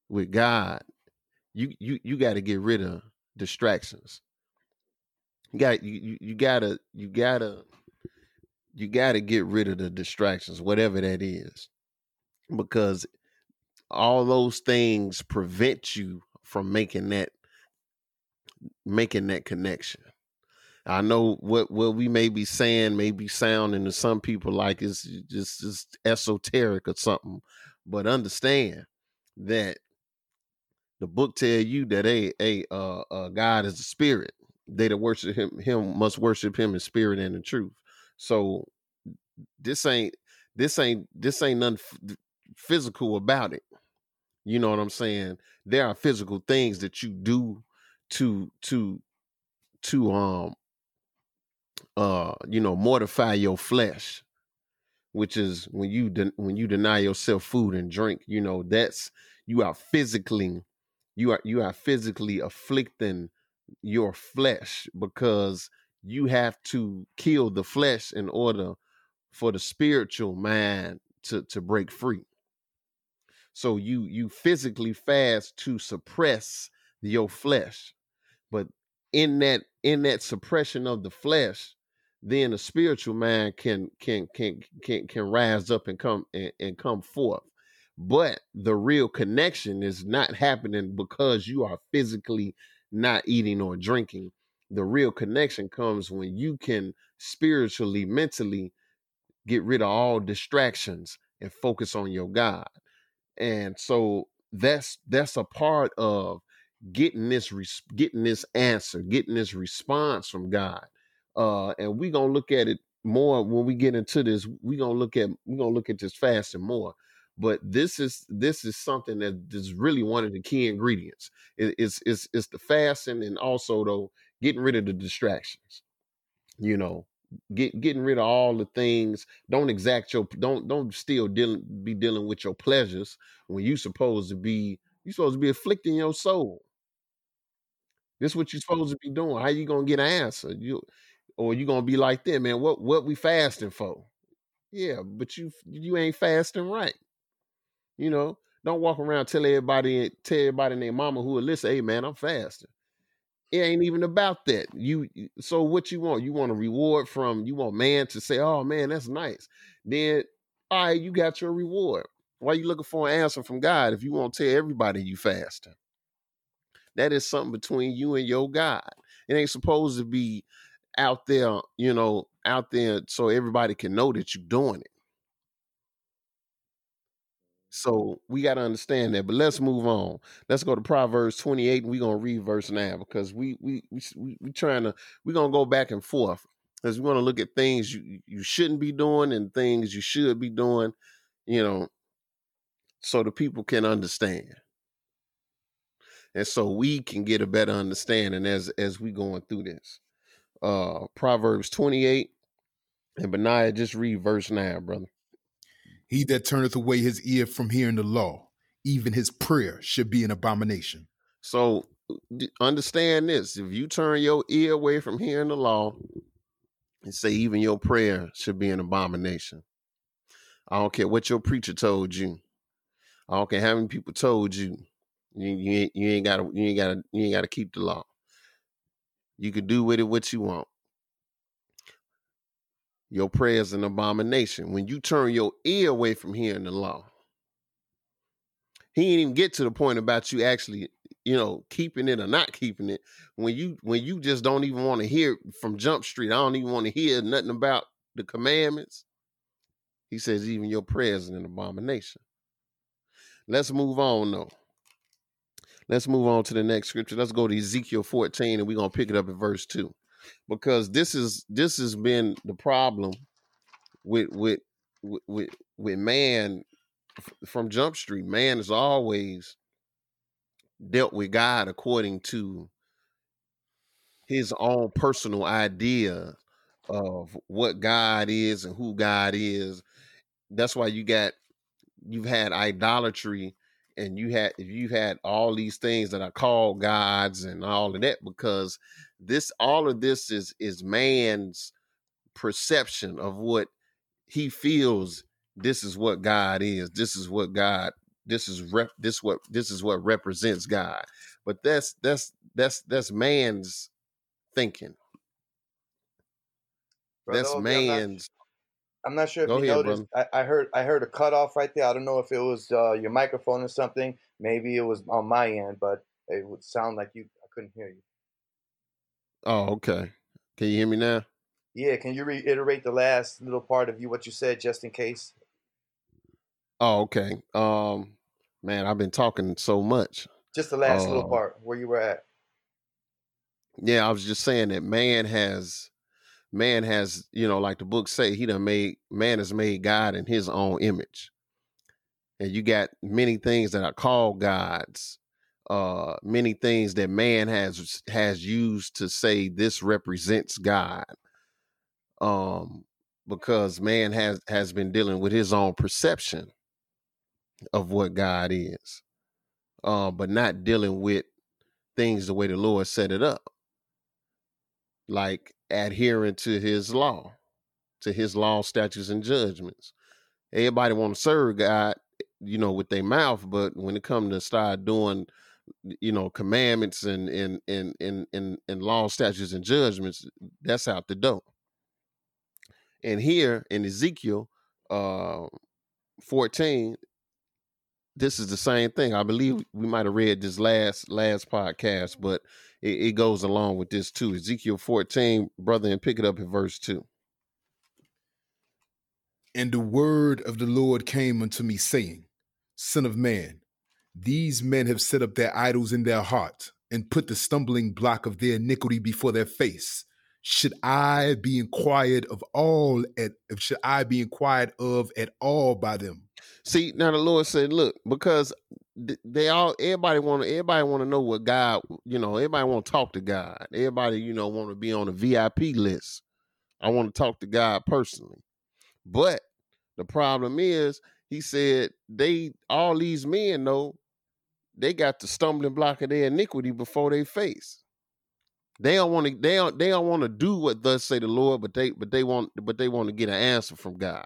with god you you you got to get rid of distractions you got you, you gotta you gotta you gotta get rid of the distractions whatever that is because all those things prevent you from making that making that connection. I know what what we may be saying may be sounding to some people like it's just just esoteric or something, but understand that the book tell you that a a uh, uh, God is a spirit. They that worship him him must worship him in spirit and in truth. So this ain't this ain't this ain't nothing f- physical about it. You know what I'm saying? There are physical things that you do to to to um uh you know mortify your flesh which is when you de- when you deny yourself food and drink you know that's you are physically you are you are physically afflicting your flesh because you have to kill the flesh in order for the spiritual man to to break free. So you you physically fast to suppress your flesh but in that in that suppression of the flesh then the spiritual man can can can can can rise up and come and, and come forth but the real connection is not happening because you are physically not eating or drinking. The real connection comes when you can spiritually mentally get rid of all distractions and focus on your god. And so that's that's a part of getting this getting this answer getting this response from god. Uh and we're gonna look at it more when we get into this we're gonna look at we're gonna look at this fasting more but this is this is something that is really one of the key ingredients. It, it's it's it's the fasting and also though getting rid of the distractions you know get getting rid of all the things. Don't exact your don't don't still dealing be dealing with your pleasures when you supposed to be you supposed to be afflicting your soul. This is what you're supposed to be doing. How you gonna get an answer? You or you gonna be like that man what what we fasting for? Yeah but you you ain't fasting right you know don't walk around tell everybody tell everybody and their mama who will listen hey man i'm fasting it ain't even about that. You so what you want? You want a reward from you want man to say, "Oh man, that's nice." Then, all right, you got your reward. Why you looking for an answer from God if you want to tell everybody you fasting? That is something between you and your God. It ain't supposed to be out there, you know, out there so everybody can know that you're doing it. So we got to understand that. But let's move on. Let's go to Proverbs 28 and we're going to read verse 9 because we we we we, trying to we're going to go back and forth because we want to look at things you you shouldn't be doing and things you should be doing, you know, so the people can understand. And so we can get a better understanding as as we going through this. Uh Proverbs 28 and Benaiah just read verse 9, brother. He that turneth away his ear from hearing the law, even his prayer should be an abomination. So understand this: if you turn your ear away from hearing the law, and say even your prayer should be an abomination. I don't care what your preacher told you. I don't care how many people told you. You, you ain't you ain't gotta you ain't gotta you ain't gotta keep the law. You can do with it what you want. Your prayer is an abomination. When you turn your ear away from hearing the law, he didn't even get to the point about you actually, you know, keeping it or not keeping it. When you when you just don't even want to hear from Jump Street, I don't even want to hear nothing about the commandments. He says, even your prayers is an abomination. Let's move on though. Let's move on to the next scripture. Let's go to Ezekiel 14 and we're gonna pick it up at verse 2. Because this is this has been the problem with with with with man from Jump Street. Man has always dealt with God according to his own personal idea of what God is and who God is. That's why you got you've had idolatry and you had if you've had all these things that are called gods and all of that because this all of this is is man's perception of what he feels this is what God is. This is what God this is rep this what this is what represents God. But that's that's that's that's man's thinking. Brother That's OG, I'm not, man's I'm not sure if go you ahead, noticed. I, I heard I heard a cutoff right there. I don't know if it was uh, your microphone or something. Maybe it was on my end, but it would sound like you. I couldn't hear you. Oh, okay. Can you hear me now? Yeah, can you reiterate the last little part of you what you said, just in case? Oh, okay. Um, man, I've been talking so much. Just the last little Uh, part where you were at. yeah, I was just saying that man has, man has, you know, like the book say, he done made man has made God in his own image, and you got many things that are called gods, uh, many things that man has has used to say this represents God, um, because man has has been dealing with his own perception of what God is, uh, but not dealing with things the way the Lord set it up. like adhering to his law, to his law, statutes, and judgments. Everybody want to serve God, you know, with their mouth, but when it comes to start doing, you know, commandments and and and and and, and law, statutes, and judgments, that's out the door. And here in Ezekiel uh 14, this is the same thing. I believe we might have read this last last podcast, but it, it goes along with this too. Ezekiel 14, brother, and pick it up at verse 2. And the word of the Lord came unto me, saying, Son of man, these men have set up their idols in their heart, and put the stumbling block of their iniquity before their face. Should I be inquired of all at should I be inquired of at all by them? See, now the Lord said, look, because they all everybody want to everybody want to know what God, you know, everybody want to talk to God. Everybody, you know, want to be on the VIP list. I want to talk to God personally. But the problem is, he said they all these men know they got the stumbling block of their iniquity before they face. They don't want to. They don't. They don't want to do what thus say the Lord, but they. But they want. But they want to get an answer from God.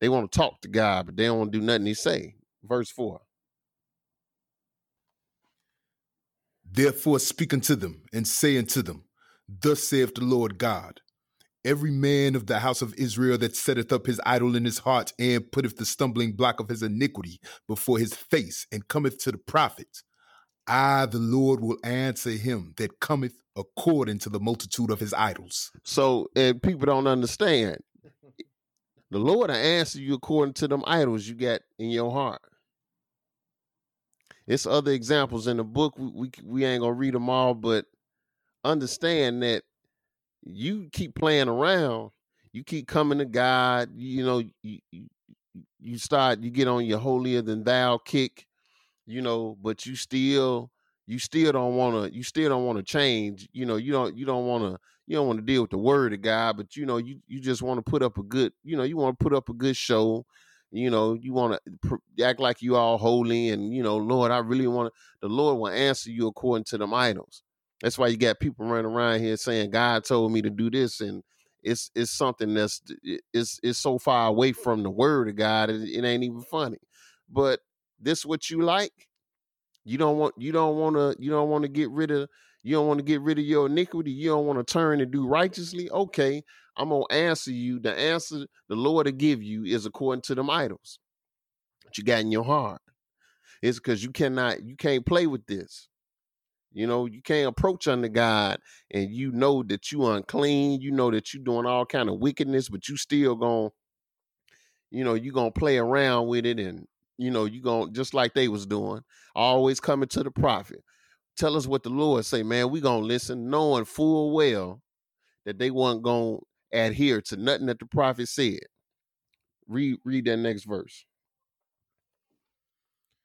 They want to talk to God, but they don't want to do nothing He say. Verse four. Therefore speak unto them, and say unto them, Thus saith the Lord God. Every man of the house of Israel that setteth up his idol in his heart and putteth the stumbling block of his iniquity before his face and cometh to the prophet, I, the Lord, will answer him that cometh according to the multitude of his idols. So, and people don't understand. The Lord will answer you according to them idols you got in your heart. It's other examples in the book. We, we we ain't gonna read them all, but understand that you keep playing around, you keep coming to God. You know, you you, start you get on your holier than thou kick, you know, but you still you still don't want to you still don't want to change. You know, you don't you don't want to you don't want to deal with the word of God, but you know you you just want to put up a good you know you want to put up a good show. You know, you want to act like you all holy, and you know, Lord, I really want. The Lord will answer you according to them idols. That's why you got people running around here saying God told me to do this, and it's it's something that's it's it's so far away from the word of God, it, it ain't even funny. But this what you like, You don't want you don't want to you don't want to get rid of you don't want to get rid of your iniquity. You don't want to turn and do righteously. Okay, I'm gonna answer you. The answer the Lord to give you is according to them idols that you got in your heart. It's because you cannot you can't play with this. You know, you can't approach under God and you know that you unclean, you know that you're doing all kind of wickedness, but you still going you know, you going to play around with it and you know, you going to just like they was doing, always coming to the prophet. Tell us what the Lord say, man, we going to listen knowing full well that they weren't going to adhere to nothing that the prophet said. Read read that next verse.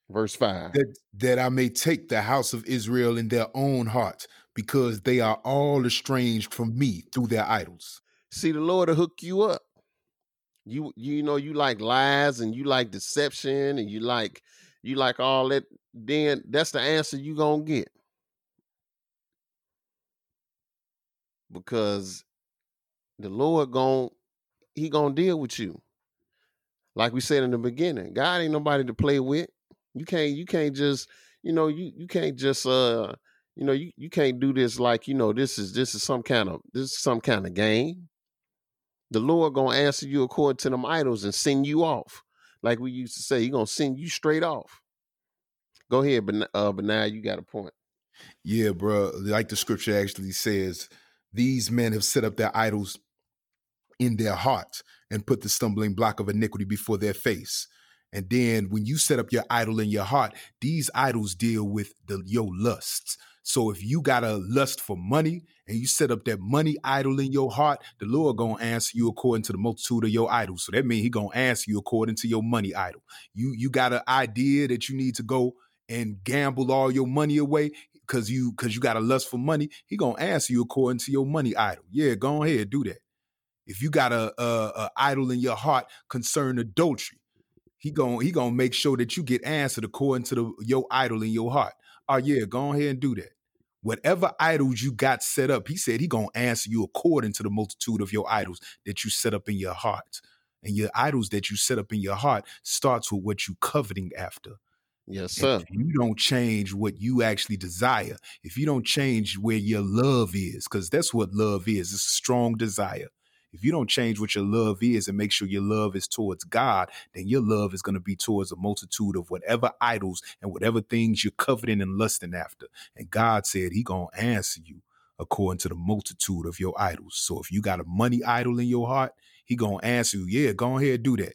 Verse 5. that, that I may take the house of Israel in their own heart, because they are all estranged from me through their idols. See, the Lord will hook you up. You you know you like lies and you like deception and you like you like all that. Then that's the answer you gonna get because the Lord gon' he gonna deal with you. Like we said in the beginning, God ain't nobody to play with. You can't you can't just you know you you can't just uh you know you you can't do this like you know this is this is some kind of this is some kind of game. The Lord gonna answer you according to them idols and send you off. Like we used to say, He gonna send you straight off. Go ahead, but uh, but now you got a point. Yeah, bro. Like the scripture actually says, these men have set up their idols in their heart and put the stumbling block of iniquity before their face. And then when you set up your idol in your heart, these idols deal with the your lusts. So if you got a lust for money and you set up that money idol in your heart, the Lord gonna answer you according to the multitude of your idols. So that means He gonna answer you according to your money idol. You you got an idea that you need to go and gamble all your money away because you because you got a lust for money. He gonna answer you according to your money idol. Yeah, go ahead, do that. If you got a, a, a idol in your heart concerning adultery, he gonna he gonna make sure that you get answered according to the your idol in your heart. Oh yeah, go ahead and do that. Whatever idols you got set up, he said he gonna answer you according to the multitude of your idols that you set up in your heart. And your idols that you set up in your heart starts with what you coveting after. Yes, sir. if you don't change what you actually desire, if you don't change where your love is, because that's what love is, it's a strong desire. If you don't change what your love is and make sure your love is towards God, then your love is going to be towards a multitude of whatever idols and whatever things you're coveting and lusting after. And God said He gonna answer you according to the multitude of your idols. So if you got a money idol in your heart, He gonna answer you. Yeah, go ahead, do that.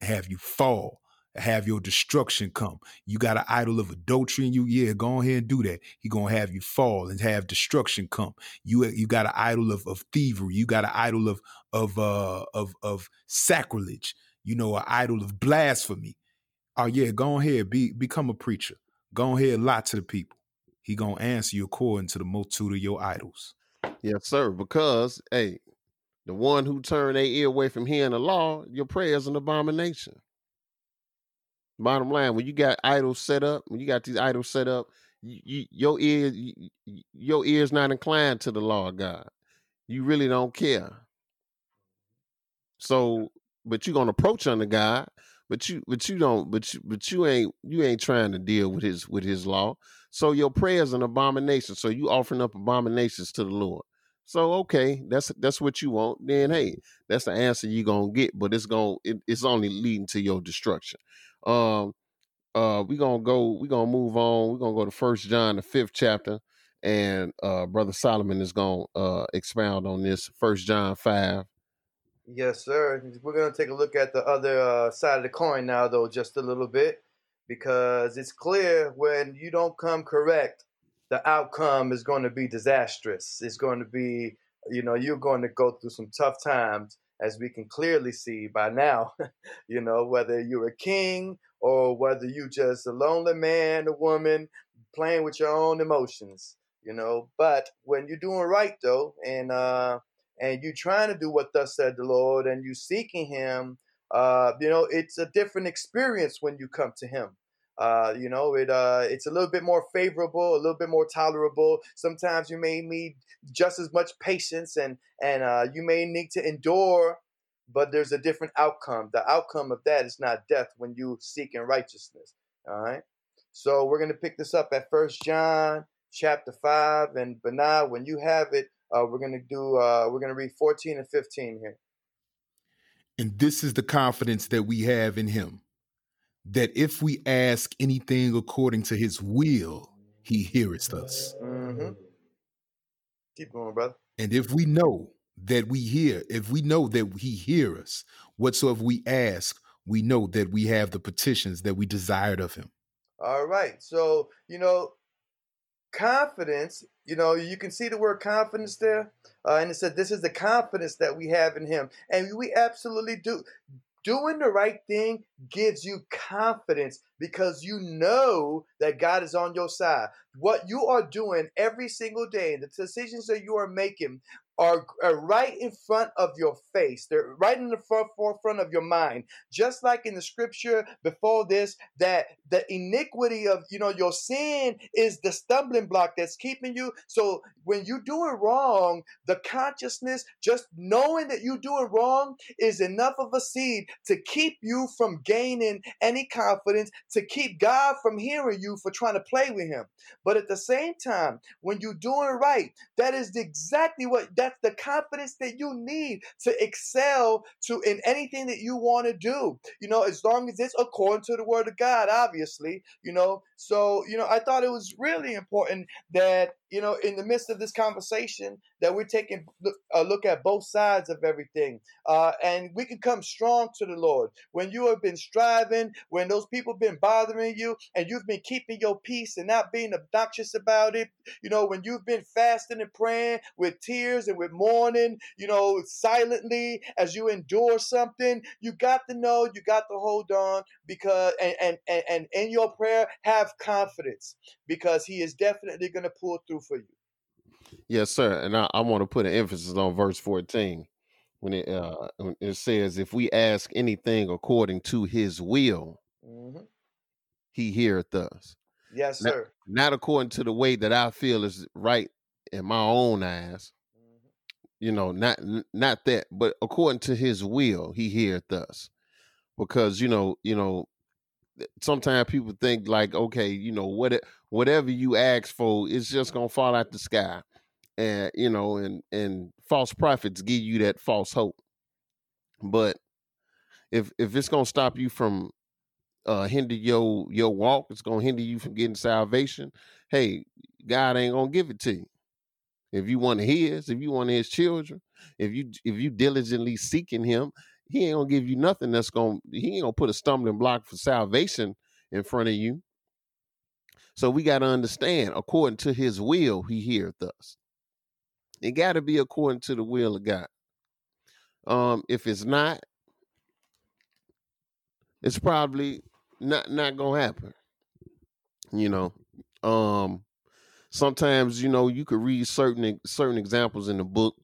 Have you fall, have your destruction come. You got an idol of adultery in you, yeah, go ahead and do that. He gonna have you fall and have destruction come. You you got an idol of, of thievery. You got an idol of of uh of of sacrilege. You know, an idol of blasphemy. Oh yeah, go ahead, be become a preacher. Go ahead, lie to the people. He gonna answer you according to the multitude of your idols. Yes, sir. Because hey, the one who turned their ear away from hearing the law, your prayer is an abomination. Bottom line, when you got idols set up, when you got these idols set up, you, you, your ear, you, you- your ear's not inclined to the law of God. You really don't care. So, but you're gonna approach under God, but you, but you don't, but you, but you ain't, you ain't trying to deal with His with His law. So your prayer is an abomination. So you offering up abominations to the Lord. So okay, that's that's what you want. Then hey, that's the answer you're gonna get, but it's gonna it, it's only leading to your destruction. Um, uh, we gonna go. We gonna move on. We're gonna go to First John, the fifth chapter, and uh, Brother Solomon is gonna uh expound on this. First John five. Yes, sir. We're to take a look at the other uh, side of the coin now, though, just a little bit, because it's clear when you don't come correct, the outcome is going to be disastrous. It's going to be, you know, you're going to go through some tough times, as we can clearly see by now. you know, whether you're a king or whether you just a lonely man, a woman, playing with your own emotions. You know, but when you're doing right, though, and uh, and you're trying to do what thus said the Lord, and you seeking Him, uh, you know, it's a different experience when you come to Him. Uh, you know, it uh, it's a little bit more favorable, a little bit more tolerable. Sometimes you may need just as much patience, and and uh, you may need to endure, but there's a different outcome. The outcome of that is not death when you seek in righteousness. All right. So we're going to pick this up at First John chapter 5. And Benaiah, when you have it, uh, we're going to do, uh, we're going to read 14 and 15 here. And this is the confidence that we have in him that if we ask anything according to his will, he heareth us. Mm-hmm. Keep going, brother. And if we know that we hear, if we know that he hear us, whatsoever we ask, we know that we have the petitions that we desired of him. All right. So, you know, confidence, you know, you can see the word confidence there. Uh, and it said, this is the confidence that we have in him. And we absolutely do. Doing the right thing gives you confidence because you know that God is on your side. What you are doing every single day, the decisions that you are making are, are, right in front of your face. They're right in the front, forefront of your mind. Just like in the scripture before this, that the iniquity of you know your sin is the stumbling block that's keeping you. So when you do it wrong, the consciousness, just knowing that you do it wrong, is enough of a seed to keep you from gaining any confidence, to keep God from hearing you for trying to play with Him. But at the same time, when you're doing right, that is exactly what that that's the confidence that you need to excel to in anything that you want to do. You know, as long as it's according to the word of God, obviously, you know. So, you know, I thought it was really important that you know, in the midst of this conversation, that we're taking a look at both sides of everything. Uh, and we can come strong to the Lord. When you have been striving, when those people have been bothering you, and you've been keeping your peace and not being obnoxious about it, you know, when you've been fasting and praying with tears and with mourning, you know, silently as you endure something, you got to know, you got to hold on because, and, and, and, and in your prayer, have confidence because He is definitely going to pull through for you. Yes, sir. And I, I want to put an emphasis on verse 14 when it uh when it says, if we ask anything according to his will, hmm he heareth us. Yes, Not, sir. not according to the way that I feel is right in my own eyes. Mhm. You know, not not that, but according to his will, he heareth us. Because, you know, you know, sometimes people think like, okay, you know, what whatever you ask for, it's just gonna fall out the sky, and you know, and and false prophets give you that false hope. But if if it's gonna stop you from uh hinder your your walk, it's gonna hinder you from getting salvation. Hey, God ain't gonna give it to you. If you want His, if you want His children, if you if you diligently seeking Him, He ain't gonna give you nothing that's gonna He ain't gonna put a stumbling block for salvation in front of you. So we got to understand, according to His will, He heareth us. It got to be according to the will of God. Um, if it's not, it's probably not not gonna happen. You know, um, sometimes you know you could read certain certain examples in the book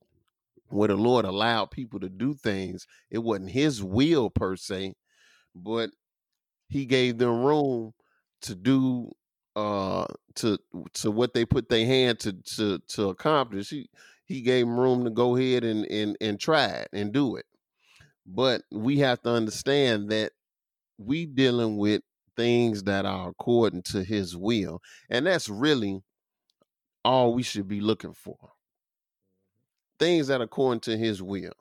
where the Lord allowed people to do things. It wasn't His will per se, but He gave them room to do uh to to what they put their hand to to to accomplish. He he gave them room to go ahead and and and try it and do it. But we have to understand that we dealing with things that are according to his will. And that's really all we should be looking for. Things that are according to his will.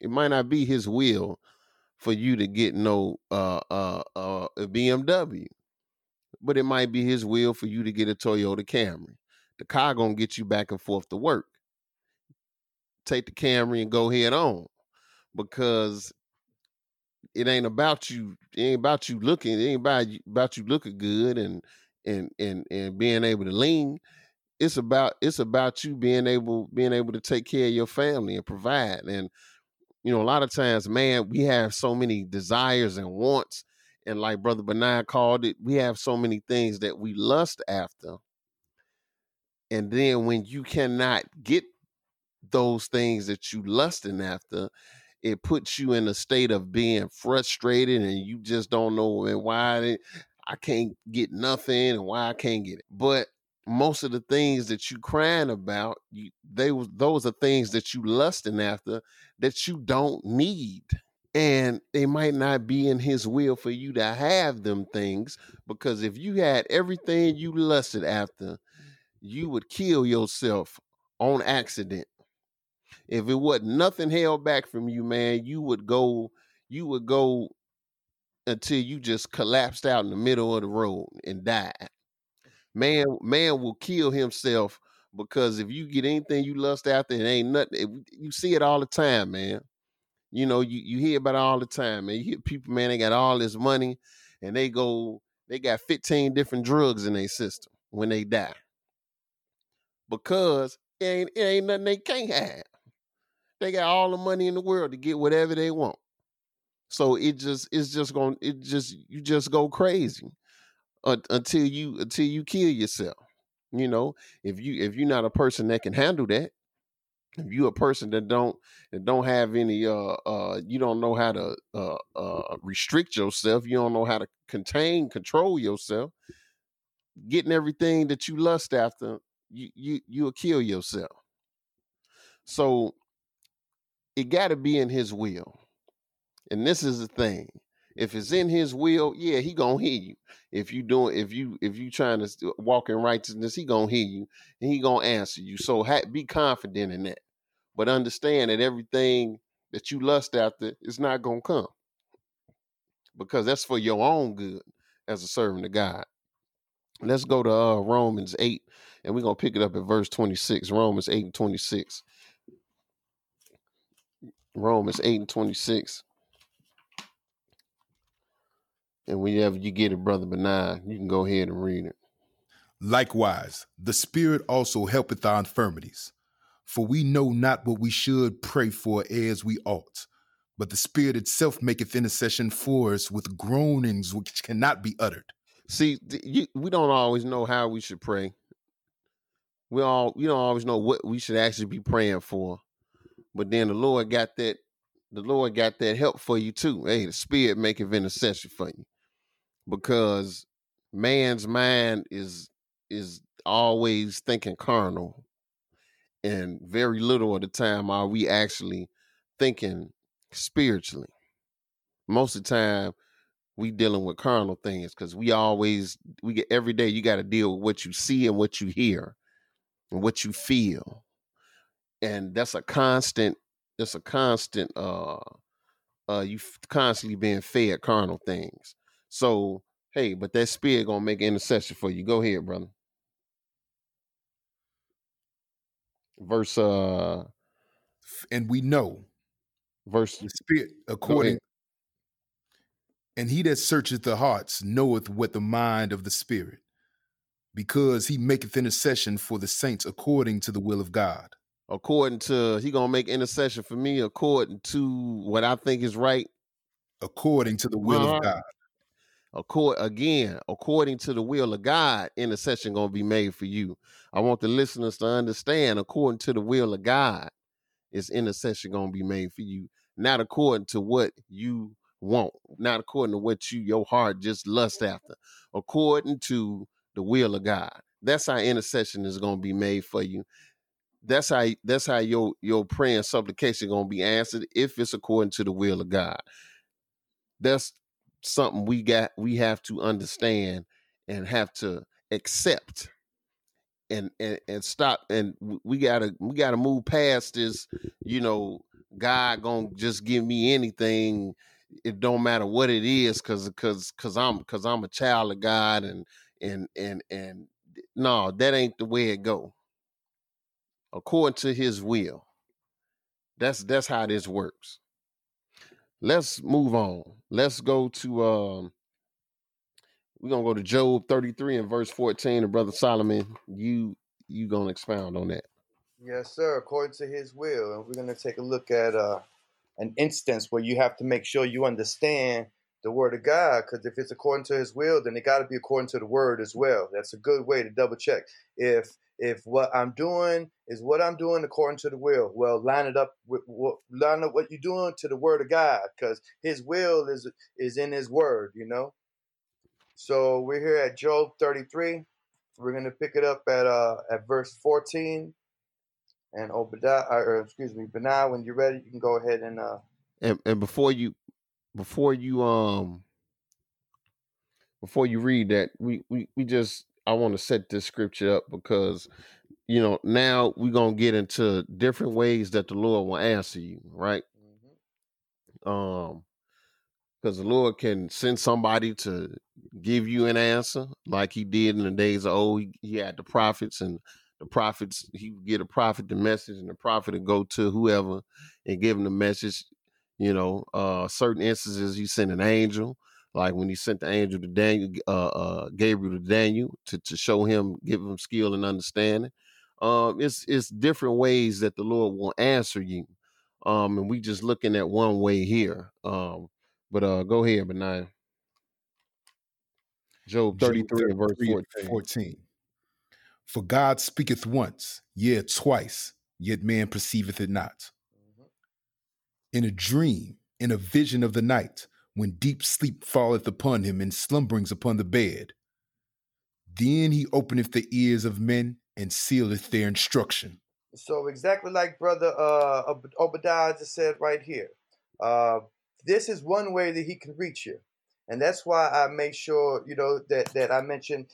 It might not be his will for you to get no uh uh uh BMW, but it might be his will for you to get a Toyota Camry. The car gonna get you back and forth to work. Take the Camry and go head on because it ain't about you. It ain't about you looking. It ain't about you, about you looking good and and and and being able to lean. It's about it's about you being able being able to take care of your family and provide. And you know, a lot of times, man, we have so many desires and wants, and like Brother Benaiah called it, we have so many things that we lust after. And then when you cannot get those things that you lusting after, it puts you in a state of being frustrated and you just don't know and why I can't get nothing and why I can't get it. But most of the things that you crying about, you, they was those are things that you lusting after that you don't need. And they might not be in his will for you to have them things because if you had everything you lusted after you would kill yourself on accident. If it wasn't nothing held back from you man you would go you would go until you just collapsed out in the middle of the road and died. Man man will kill himself because if you get anything you lust after it ain't nothing you see it all the time man you know, you, you hear about it all the time, man. You hear people, man, they got all this money and they go, they got 15 different drugs in their system when they die. Because it ain't, it ain't nothing they can't have. They got all the money in the world to get whatever they want. So it just it's just going to it just you just go crazy until you until you kill yourself. You know, if you if you're not a person that can handle that, if you a person that don't that don't have any uh uh you don't know how to uh uh restrict yourself you don't know how to contain control yourself getting everything that you lust after you you you'll kill yourself. So it got to be in his will. And this is the thing if it's in his will yeah he gonna hear you. If you doing if you if you trying to walk in righteousness he gonna hear you and he gonna answer you. So ha- be confident in that. But understand that everything that you lust after is not gonna come. Because that's for your own good as a servant of god. Let's go to uh, romans 8 and we're gonna pick it up at verse 26 romans 8 and 26 romans 8 and 26 and whenever you get it, Brother Benaiah, you can go ahead and read it. Likewise, the Spirit also helpeth our infirmities. For we know not what we should pray for as we ought, but the Spirit itself maketh intercession for us with groanings which cannot be uttered. See, you, we don't always know how we should pray. We all we don't always know what we should actually be praying for. But then the Lord got that the Lord got that help for you too. Hey, the Spirit maketh intercession for you because man's mind is is always thinking carnal and very little of the time are we actually thinking spiritually. Most of the time we dealing with carnal things because we always we get every day you got to deal with what you see and what you hear and what you feel and that's a constant that's a constant uh uh you constantly being fed carnal things so, hey, but that spirit gonna make intercession for you. Go ahead, brother. Verse uh and we know verse the spirit according and he that searcheth the hearts knoweth what the mind of the spirit because he maketh intercession for the saints according to the will of god according to he gonna make intercession for me according to what i think is right according to the will uh-huh. of god Accord, again, according to the will of God, intercession gonna be made for you. I want the listeners to understand, according to the will of God, is intercession gonna be made for you, not according to what you want, not according to what you your heart just lust after, according to the will of God. That's how intercession is gonna be made for you. That's how that's how your your prayer and supplication gonna be answered if it's according to the will of God. That's something we got we have to understand and have to accept and and, and stop and we gotta we gotta move past this you know god gonna just give me anything. It don't matter what it is because because because i'm because i'm a child of god and and and and no that ain't the way it go. According to his will. That's that's how this works let's move on. Let's go to um we're gonna go to Job 33 and verse 14. And brother Solomon, you you gonna expound on that. Yes, sir, according to his will. And we're gonna take a look at uh an instance where you have to make sure you understand the word of God, because if it's according to his will, then it gotta be according to the word as well. That's a good way to double check. If if what I'm doing is what I'm doing according to the will, well, line it up with what line up what you're doing to the word of God, because His will is is in His word, you know. So we're here at Job 33. We're gonna pick it up at uh at verse 14. And Obadiah, or excuse me, Benai, when you're ready, you can go ahead and uh and and before you before you um before you read that, we we we just I want to set this scripture up because you know now we're gonna get into different ways that the Lord will answer you, right? Um, because the Lord can send somebody to give you an answer, like He did in the days of old. He, he had the prophets, and the prophets He would get a prophet the message, and the prophet would go to whoever and give him the message. You know, uh, certain instances He sent an angel, like when He sent the angel to Daniel, uh, uh, Gabriel to Daniel to to show him, give him skill and understanding. Um, it's it's different ways that the Lord will answer you. Um, and we just looking at one way here. Um, but uh, go ahead, Benaiah. Job Job 33 verse 14. 14. For God speaketh once, yea, twice, yet man perceiveth it not. In a dream, in a vision of the night, when deep sleep falleth upon him and slumberings upon the bed. Then he openeth the ears of men and sealeth their instruction. So exactly like brother uh, Obadiah just said right here, uh, this is one way that he can reach you, and that's why I make sure you know that that I mentioned.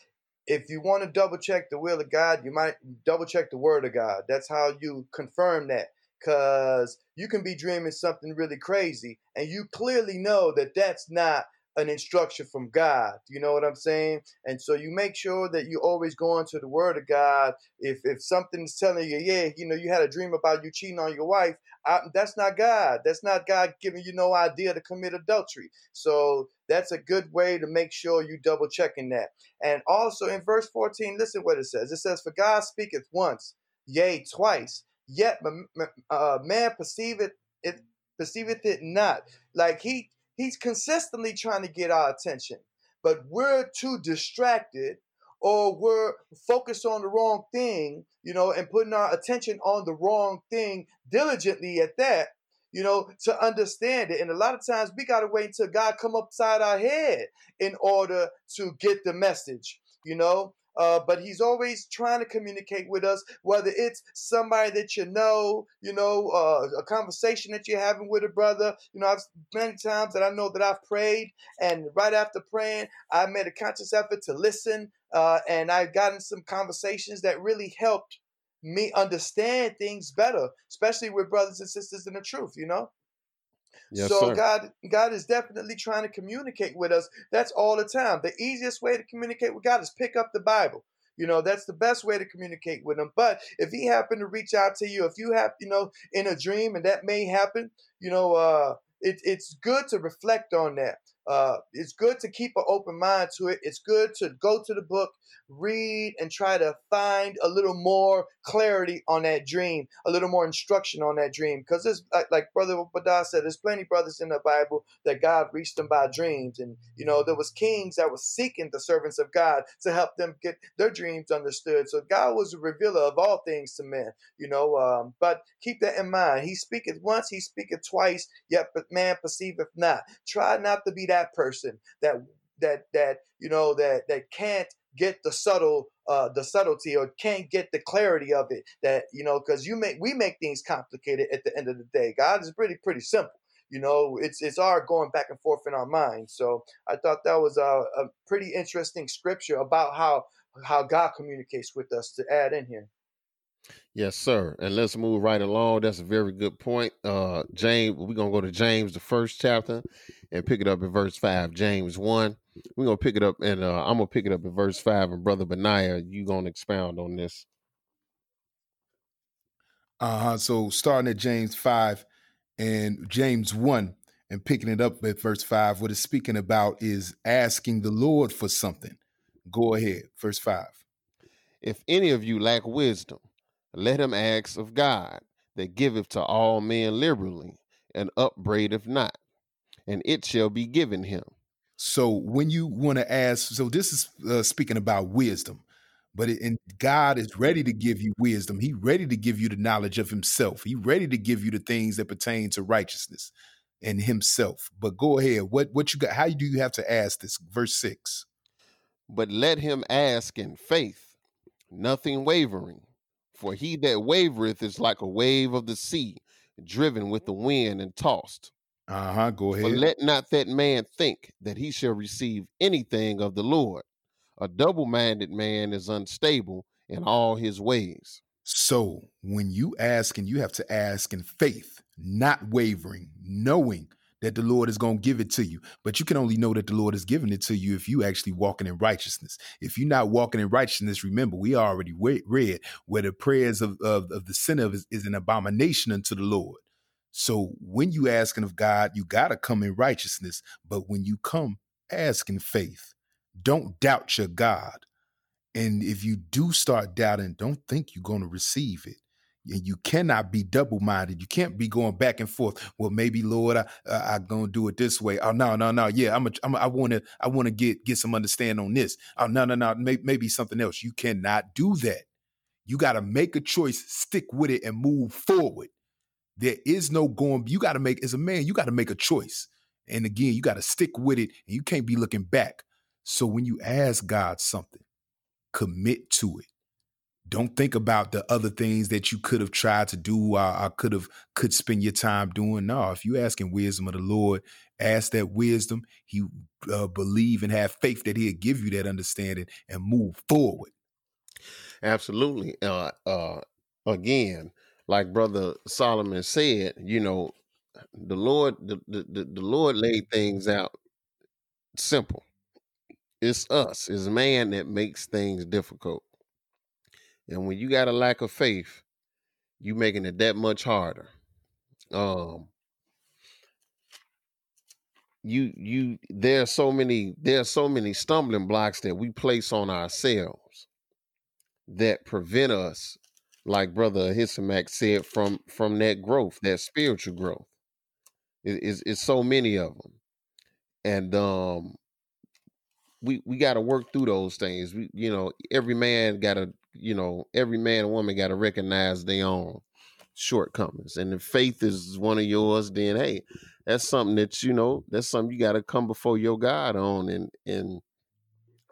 If you want to double check the will of God, you might double check the word of God. That's how you confirm that, because you can be dreaming something really crazy, and you clearly know that that's not an instruction from God. You know what I'm saying? And so you make sure that you always go into the Word of God. If if something's telling you, yeah, you know, you had a dream about you cheating on your wife, I, that's not God. That's not God giving you no idea to commit adultery. So that's a good way to make sure you double checking that. And also in verse 14, listen what it says. It says, "For God speaketh once, yea, twice, yet uh, man perceiveth it perceiveth it not." Like he he's consistently trying to get our attention, but we're too distracted or we're focused on the wrong thing, you know, and putting our attention on the wrong thing diligently at that, you know, to understand it. And a lot of times we got to wait until God come upside our head in order to get the message, you know. Uh, but he's always trying to communicate with us, whether it's somebody that you know, you know, uh, a conversation that you're having with a brother. You know, I've many times that I know that I've prayed, and right after praying, I made a conscious effort to listen, uh, and I've gotten some conversations that really helped me understand things better, especially with brothers and sisters in the truth. You know. Yes, so sir. God, God is definitely trying to communicate with us. That's all the time. The easiest way to communicate with God is pick up the Bible. You know, that's the best way to communicate with him. But if he happened to reach out to you, if you have, you know, in a dream and that may happen, you know, uh, it, it's good to reflect on that. Uh, it's good to keep an open mind to it. It's good to go to the book, read, and try to find a little more clarity on that dream, a little more instruction on that dream. Because there's like, like Brother Obadiah said, there's plenty brothers in the Bible that God reached them by dreams, and you know there was kings that was seeking the servants of God to help them get their dreams understood. So God was a revealer of all things to men, you know. Um, but keep that in mind. He speaketh once, he speaketh twice, yet man perceiveth not. Try not to be that person that that that you know that that can't get the subtle uh the subtlety or can't get the clarity of it that you know because you make we make things complicated at the end of the day. God is pretty pretty simple you know? It's it's our going back and forth in our minds. So i thought that was a, a pretty interesting scripture about how how god communicates with us to add in here Yes, sir. And let's move right along. That's a very good point. Uh James, we're gonna go to James, the first chapter, and pick it up in verse five. James one. We're gonna pick it up and uh I'm gonna pick it up in verse five. And brother Benaiah, you gonna expound on this. Uh-huh. So starting at James 5 and James 1 and picking it up at verse 5, what it's speaking about is asking the Lord for something. Go ahead. Verse 5. If any of you lack wisdom, let him ask of God, that giveth to all men liberally, and upbraideth not, and it shall be given him. So when you want to ask, so this is uh, speaking about wisdom, but it, and God is ready to give you wisdom. He ready to give you the knowledge of Himself. He ready to give you the things that pertain to righteousness and Himself. But go ahead. What what you got? How do you have to ask this? Verse six. But let him ask in faith, nothing wavering. For he that wavereth is like a wave of the sea, driven with the wind and tossed. Uh huh. Go ahead. For let not that man think that he shall receive anything of the Lord. A double minded man is unstable in all his ways. So when you ask, and you have to ask in faith, not wavering, knowing that the Lord is going to give it to you. But you can only know that the Lord is giving it to you if you actually walking in righteousness. If you're not walking in righteousness, remember we already read where the prayers of, of, of the sinner is, is an abomination unto the Lord. So when you asking of God, you gotta come in righteousness. But when you come, asking faith. Don't doubt your God. And if you do start doubting, don't think you're going to receive it. And you cannot be double minded. You can't be going back and forth. Well, maybe Lord, I I gonna do it this way. Oh no, no, no. Yeah, I'm. A, I'm a, I want to. I want to get get some understanding on this. Oh no, no, no. Maybe, maybe something else. You cannot do that. You got to make a choice, stick with it, and move forward. There is no going. You got to make as a man. You got to make a choice. And again, you got to stick with it, and you can't be looking back. So when you ask God something, commit to it. Don't think about the other things that you could have tried to do or could have could spend your time doing. No, if you asking wisdom of the Lord, ask that wisdom. He uh, believe and have faith that He'll give you that understanding and move forward. Absolutely. Uh, uh, again, like Brother Solomon said, you know, the Lord, the, the the Lord laid things out simple. It's us, it's man that makes things difficult. And when you got a lack of faith, you making it that much harder. Um, you you there are so many there are so many stumbling blocks that we place on ourselves that prevent us, like Brother Ahisamach said, from from that growth, that spiritual growth. It- it's, it's so many of them, and um, we we got to work through those things. We, you know, every man got to, you know, every man and woman got to recognize their own shortcomings. And if faith is one of yours, then hey, that's something that you know, that's something you got to come before your God on and and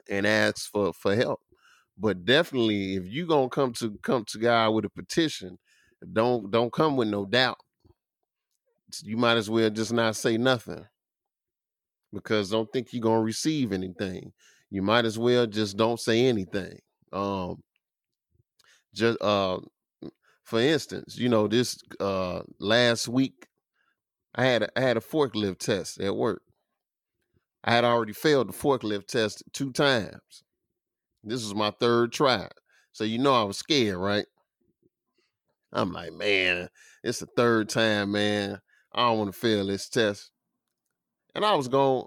and ask for for help. But definitely, if you gonna come to come to God with a petition, don't don't come with no doubt. You might as well just not say nothing because don't think you're gonna receive anything. You might as well just don't say anything. Um, just uh, for instance, you know this uh last week I had a, I had a forklift test at work. I had already failed the forklift test two times. This was my third try, so you know I was scared, right? I'm like, man, it's the third time, man. I don't want to fail this test. And I was going,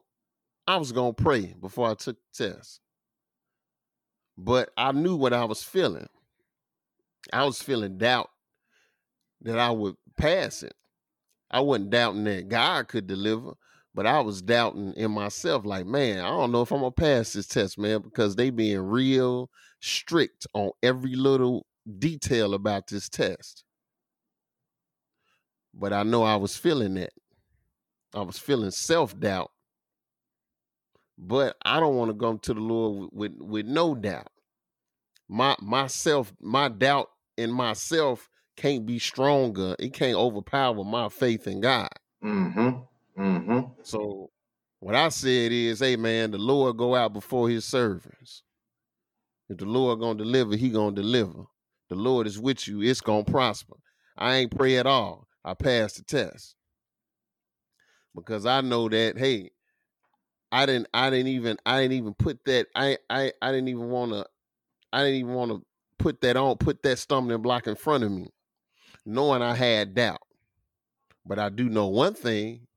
I was going to pray before I took the test. But I knew what I was feeling. I was feeling doubt that I would pass it. I wasn't doubting that God could deliver, but I was doubting in myself, like, man, I don't know if I'm gonna pass this test, man, because they being real strict on every little detail about this test. But I know I was feeling that. I was feeling self-doubt. But I don't want to go to the Lord with, with, with no doubt. My myself, my doubt in myself can't be stronger. It can't overpower my faith in God. Mm-hmm. Mm-hmm. So what I said is, hey man, the Lord go out before his servants. If the Lord gonna deliver, he gonna deliver. The Lord is with you, it's gonna prosper. I ain't pray at all. I passed the test. Because I know that, hey, I didn't I didn't even I didn't even put that I I I didn't even wanna I didn't even want to put that on, put that stumbling block in front of me, knowing I had doubt. But I do know one thing.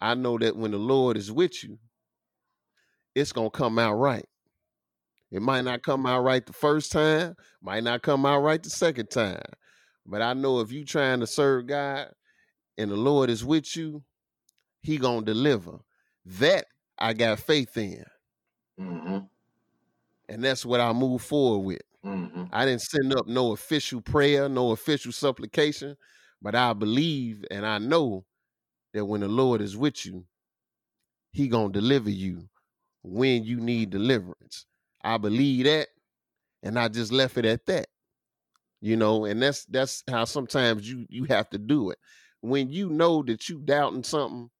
I know that when the Lord is with you, it's gonna come out right. It might not come out right the first time, might not come out right the second time. But I know if you trying to serve God and the Lord is with you, He gonna deliver. That I got faith in. Mm-hmm. And that's what I move forward with. Mm-hmm. I didn't send up no official prayer, no official supplication, but I believe and I know that when the Lord is with you, He gonna deliver you when you need deliverance. I believe that, and I just left it at that. You know, and that's that's how sometimes you you have to do it. when you know that you doubting something,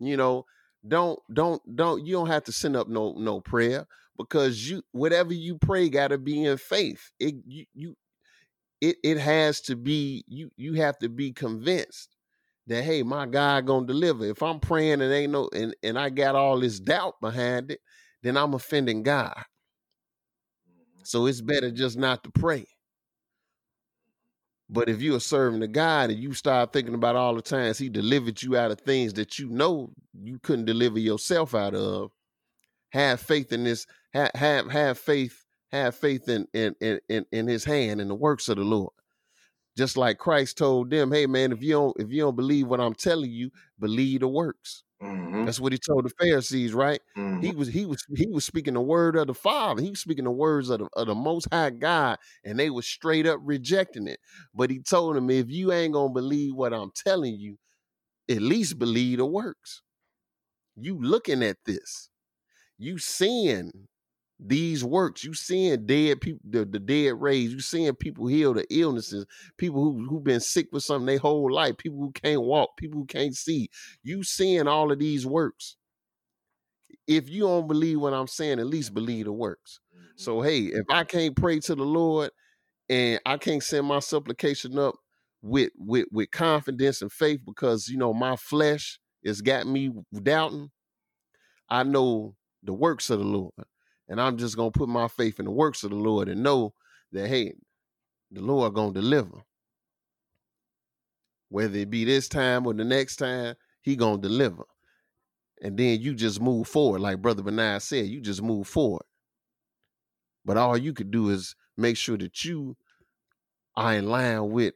you know, don't don't don't you don't have to send up no no prayer because you whatever you pray got to be in faith. It you, you it it has to be you you have to be convinced that hey my God gonna deliver. If I'm praying and ain't no and and I got all this doubt behind it, then I'm offending God. Mm-hmm. So it's better just not to pray. But if you are serving the God and you start thinking about all the times He delivered you out of things that you know you couldn't deliver yourself out of, have faith in this. Have have, have faith. Have faith in, in in in in His hand and the works of the Lord. Just like Christ told them, "Hey man, if you don't if you don't believe what I'm telling you, believe the works." Mhm. That's what he told the Pharisees, right? Mhm. He was he was he was speaking the word of the Father. He was speaking the words of the, of the Most High God, and they were straight up rejecting it. But he told them, if you ain't gonna believe what I'm telling you, at least believe the works. You looking at this, you seeing these works, you seeing dead people, the, the dead raised, you seeing people heal the illnesses, people who who've been sick with something their whole life, people who can't walk, people who can't see. You seeing all of these works if you don't believe what I'm saying, at least believe the works. Mm-hmm. So hey, if I can't pray to the Lord and I can't send my supplication up with with with confidence and faith because you know my flesh has got me doubting, I know the works of the Lord. And I'm just gonna put my faith in the works of the Lord and know that hey, the Lord gonna deliver. Whether it be this time or the next time, he gonna deliver and then you just move forward. Like Brother Benai said, you just move forward. But all you could do is make sure that you are in line with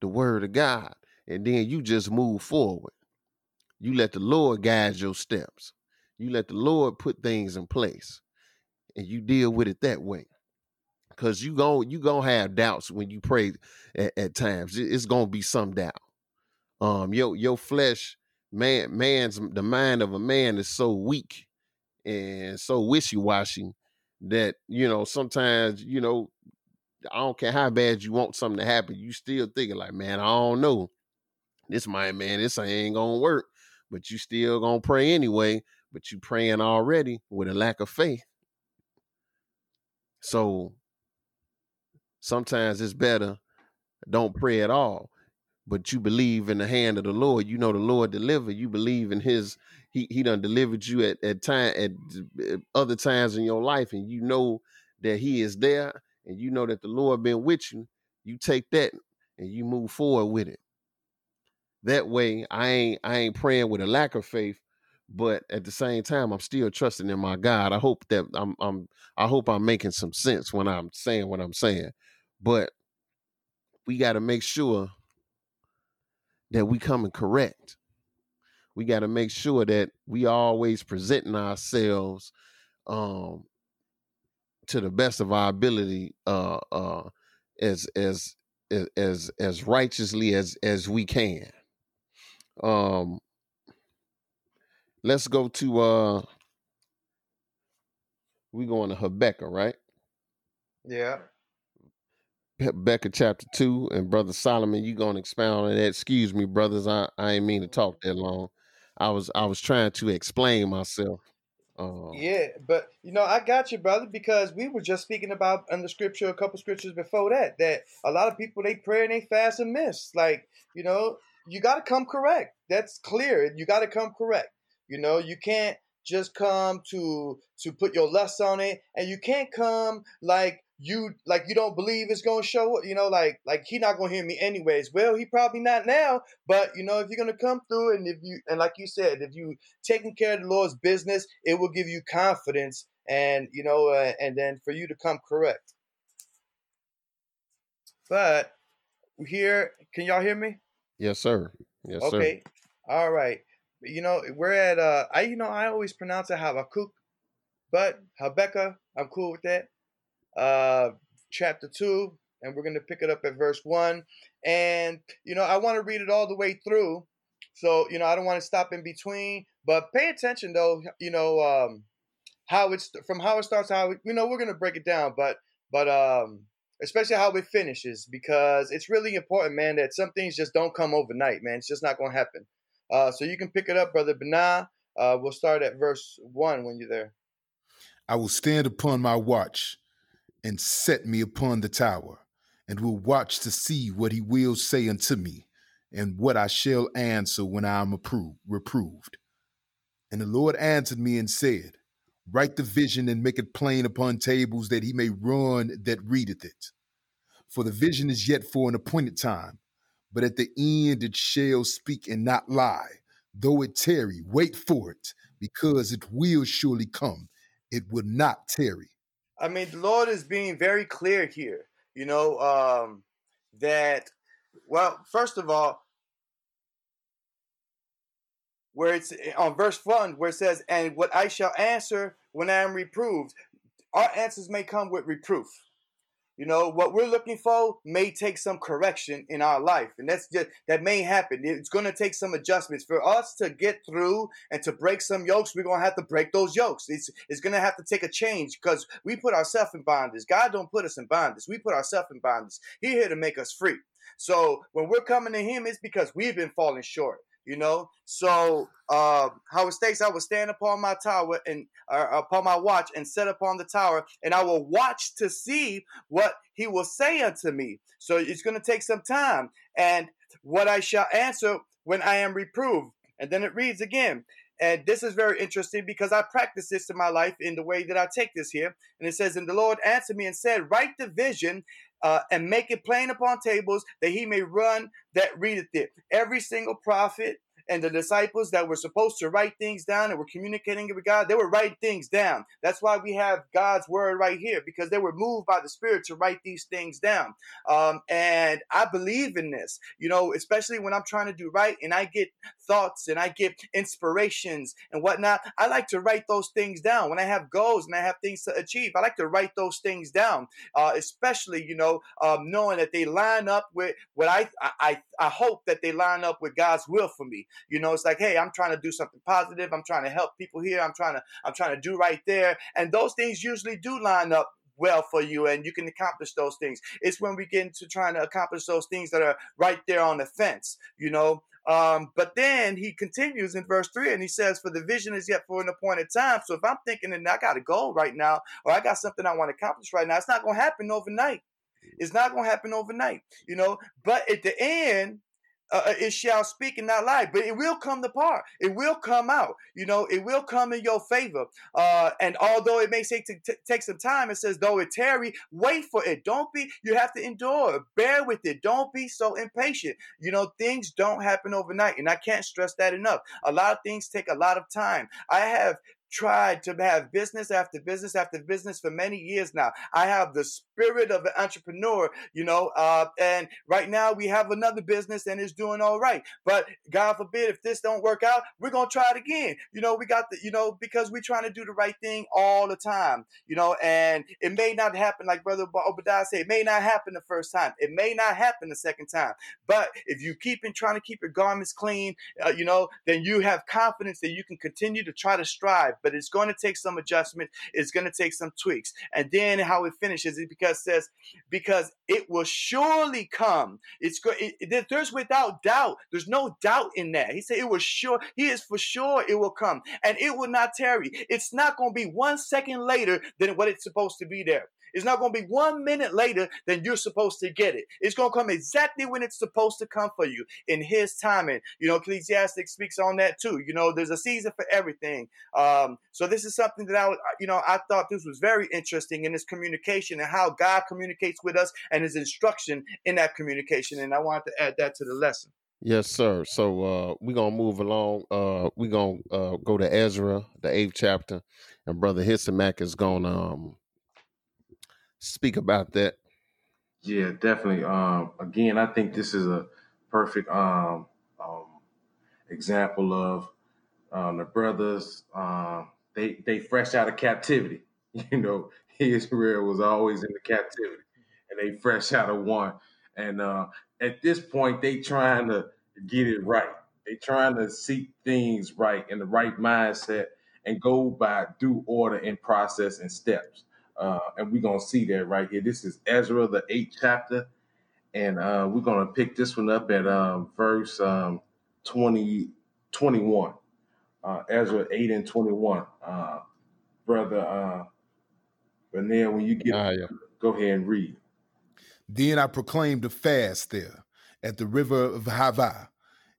the word of God. And then you just move forward. You let the Lord guide your steps. You let the Lord put things in place. And you deal with it that way. Cause you gon' you gonna have doubts when you pray at, at times. It's gonna be some doubt. Um, your your flesh man man's the mind of a man is so weak and so wishy-washy that you know sometimes you know i don't care how bad you want something to happen you still thinking like man i don't know this might man this ain't gonna work but you still gonna pray anyway but you praying already with a lack of faith so sometimes it's better don't pray at all but you believe in the hand of the Lord. You know the Lord deliver. You believe in His. He He done delivered you at at time at at other times in your life, and you know that He is there, and you know that the Lord been with you. You take that and you move forward with it. That way, I ain't I ain't praying with a lack of faith, but at the same time, I'm still trusting in my God. I hope that I'm I'm I hope I'm making some sense when I'm saying what I'm saying, but we got to make sure that we coming correct. We got to make sure that we always presenting ourselves um to the best of our ability uh uh as as as as, as righteously as as we can. Um let's go to uh we going to Habakkuk, right? Yeah. Habakkuk chapter 2 and brother Solomon you going to expound on that. Excuse me brothers, I I ain't mean to talk that long. I was I was trying to explain myself. Um Yeah, but you know, I got you, brother, because we were just speaking about in the scripture, a couple scriptures before that, that a lot of people they pray and they fast and miss. Like, you know, you got to come correct. That's clear. You got to come correct. You know, you can't just come to to put your lust on it, and you can't come like you like you don't believe it's gonna show up. You know, like like he not gonna hear me anyways. Well, he probably not now, but you know, if you're gonna come through, and if you and like you said, if you taking care of the Lord's business, it will give you confidence, and you know, uh, and then for you to come correct. But here, can y'all hear me? yes sir. Yes sir. Okay, all right. You know, we're at uh, I you know I always pronounce it Habakkuk, but Habakkuk, I'm cool with that. Uh, chapter two, and we're gonna pick it up at verse one, and you know I want to read it all the way through, so you know I don't want to stop in between, but pay attention though. You know, um, how it's from how it starts, how it, you know we're gonna break it down, but but um, especially how it finishes, because it's really important, man, that some things just don't come overnight, man. It's just not to happen. Uh, so you can pick it up, Brother Benaiah. Uh, we'll start at verse 1 when you're there. I will stand upon my watch and set me upon the tower, and will watch to see what he will say unto me, and what I shall answer when I am approved, reproved. And the Lord answered me and said, Write the vision and make it plain upon tables that he may run that readeth it. For the vision is yet for an appointed time, but at the end it shall speak and not lie. Though it tarry, wait for it, because it will surely come. It will not tarry. I mean, the Lord is being very clear here, you know, um, that, well, first of all, where it's eh, on verse 1 where it says, And what I shall answer when I am reproved. Our answers may come with reproof. You know, what we're looking for may take some correction in our life. And that's just, that may happen. It's going to take some adjustments. For us to get through and to break some yokes, we're going to have to break those yokes. It's, it's going to have to take a change because we put ourselves in bondage. God don't put us in bondage. We put ourselves in bondage. He here to make us free. So when we're coming to him, it's because we've been falling short you know. So uh, Howard states, I will stand upon my tower and uh, upon my watch and set upon the tower, and I will watch to see what he will say unto me. So it's going to take some time, and what I shall answer when I am reproved. And then it reads again. And this is very interesting because I practice this in my life in the way that I take this here. And it says, And the Lord answered me and said, Write the vision uh, and make it plain upon tables that he may run that readeth it. Every single prophet and the disciples that were supposed to write things down and were communicating with God, they were writing things down. That's why we have God's word right here because they were moved by the Spirit to write these things down. Um, and I believe in this, you know, especially when I'm trying to do right and I get thoughts and I get inspirations and whatnot. I like to write those things down when I have goals and I have things to achieve. I like to write those things down, uh, especially, you know, um, knowing that they line up with what I, I, I hope that they line up with God's will for me. You know, it's like, hey, I'm trying to do something positive. I'm trying to help people here. I'm trying to, I'm trying to do right there. And those things usually do line up well for you and you can accomplish those things. It's when we get into trying to accomplish those things that are right there on the fence, you know. Um, but then he continues in verse 3 and he says, For the vision is yet for an appointed time. So if I'm thinking and I got a goal right now, or I got something I want to accomplish right now, it's not going to happen overnight. It's not going to happen overnight, you know. But at the end, uh, uh, it shall speak and not lie, but it will come to part. It will come out. You know, it will come in your favor. Uh, and although it may take t- take some time, it says though it tarry, wait for it. Don't be. You have to endure. Bear with it. Don't be so impatient. You know, things don't happen overnight, and I can't stress that enough. A lot of things take a lot of time. I have tried to have business after business after business for many years now. I have the spirit of an entrepreneur, you know, uh, and right now we have another business and it's doing all right. But God forbid if this don't work out, we're gonna try it again. You know, we got the, you know, because we're trying to do the right thing all the time, you know, and it may not happen like Brother Obadiah said, it may not happen the first time, it may not happen the second time. But if you keep in trying to keep your garments clean, uh, you know, then you have confidence that you can continue to try to strive but it's going to take some adjustment. It's going to take some tweaks. And then how it finishes is because it says, because it will surely come. It's go- it, it, there's without doubt. There's no doubt in that. He said it was sure. He is for sure it will come, and it will not tarry. It's not going to be one second later than what it's supposed to be there. It's not going to be one minute later than you're supposed to get it. It's going to come exactly when it's supposed to come for you in His timing. You know, Ecclesiastic speaks on that too. You know, there's a season for everything. Um, so this is something that I, you know, I thought this was very interesting in this communication and how God communicates with us and His instruction in that communication. And I wanted to add that to the lesson. Yes, sir. So uh we're gonna move along. Uh we're gonna uh go to Ezra, the eighth chapter, and Brother Ahisamach is gonna um speak about that. Yeah, definitely. Um, again, I think this is a perfect um, um, example of um, the brothers. Um, they they fresh out of captivity. You know, Israel was always in the captivity, and they fresh out of one. And uh, at this point, they trying to get it right. They trying to seek things right in the right mindset and go by due order and process and steps. Uh, and we're going to see that right here. This is Ezra, the eighth chapter. And uh, we're going to pick this one up at um, verse um, 20, 21. Uh, Ezra 8 and 21. Uh, brother uh, Benel, when you get Ah, yeah. go ahead and read. Then I proclaimed a fast there at the river of Hava,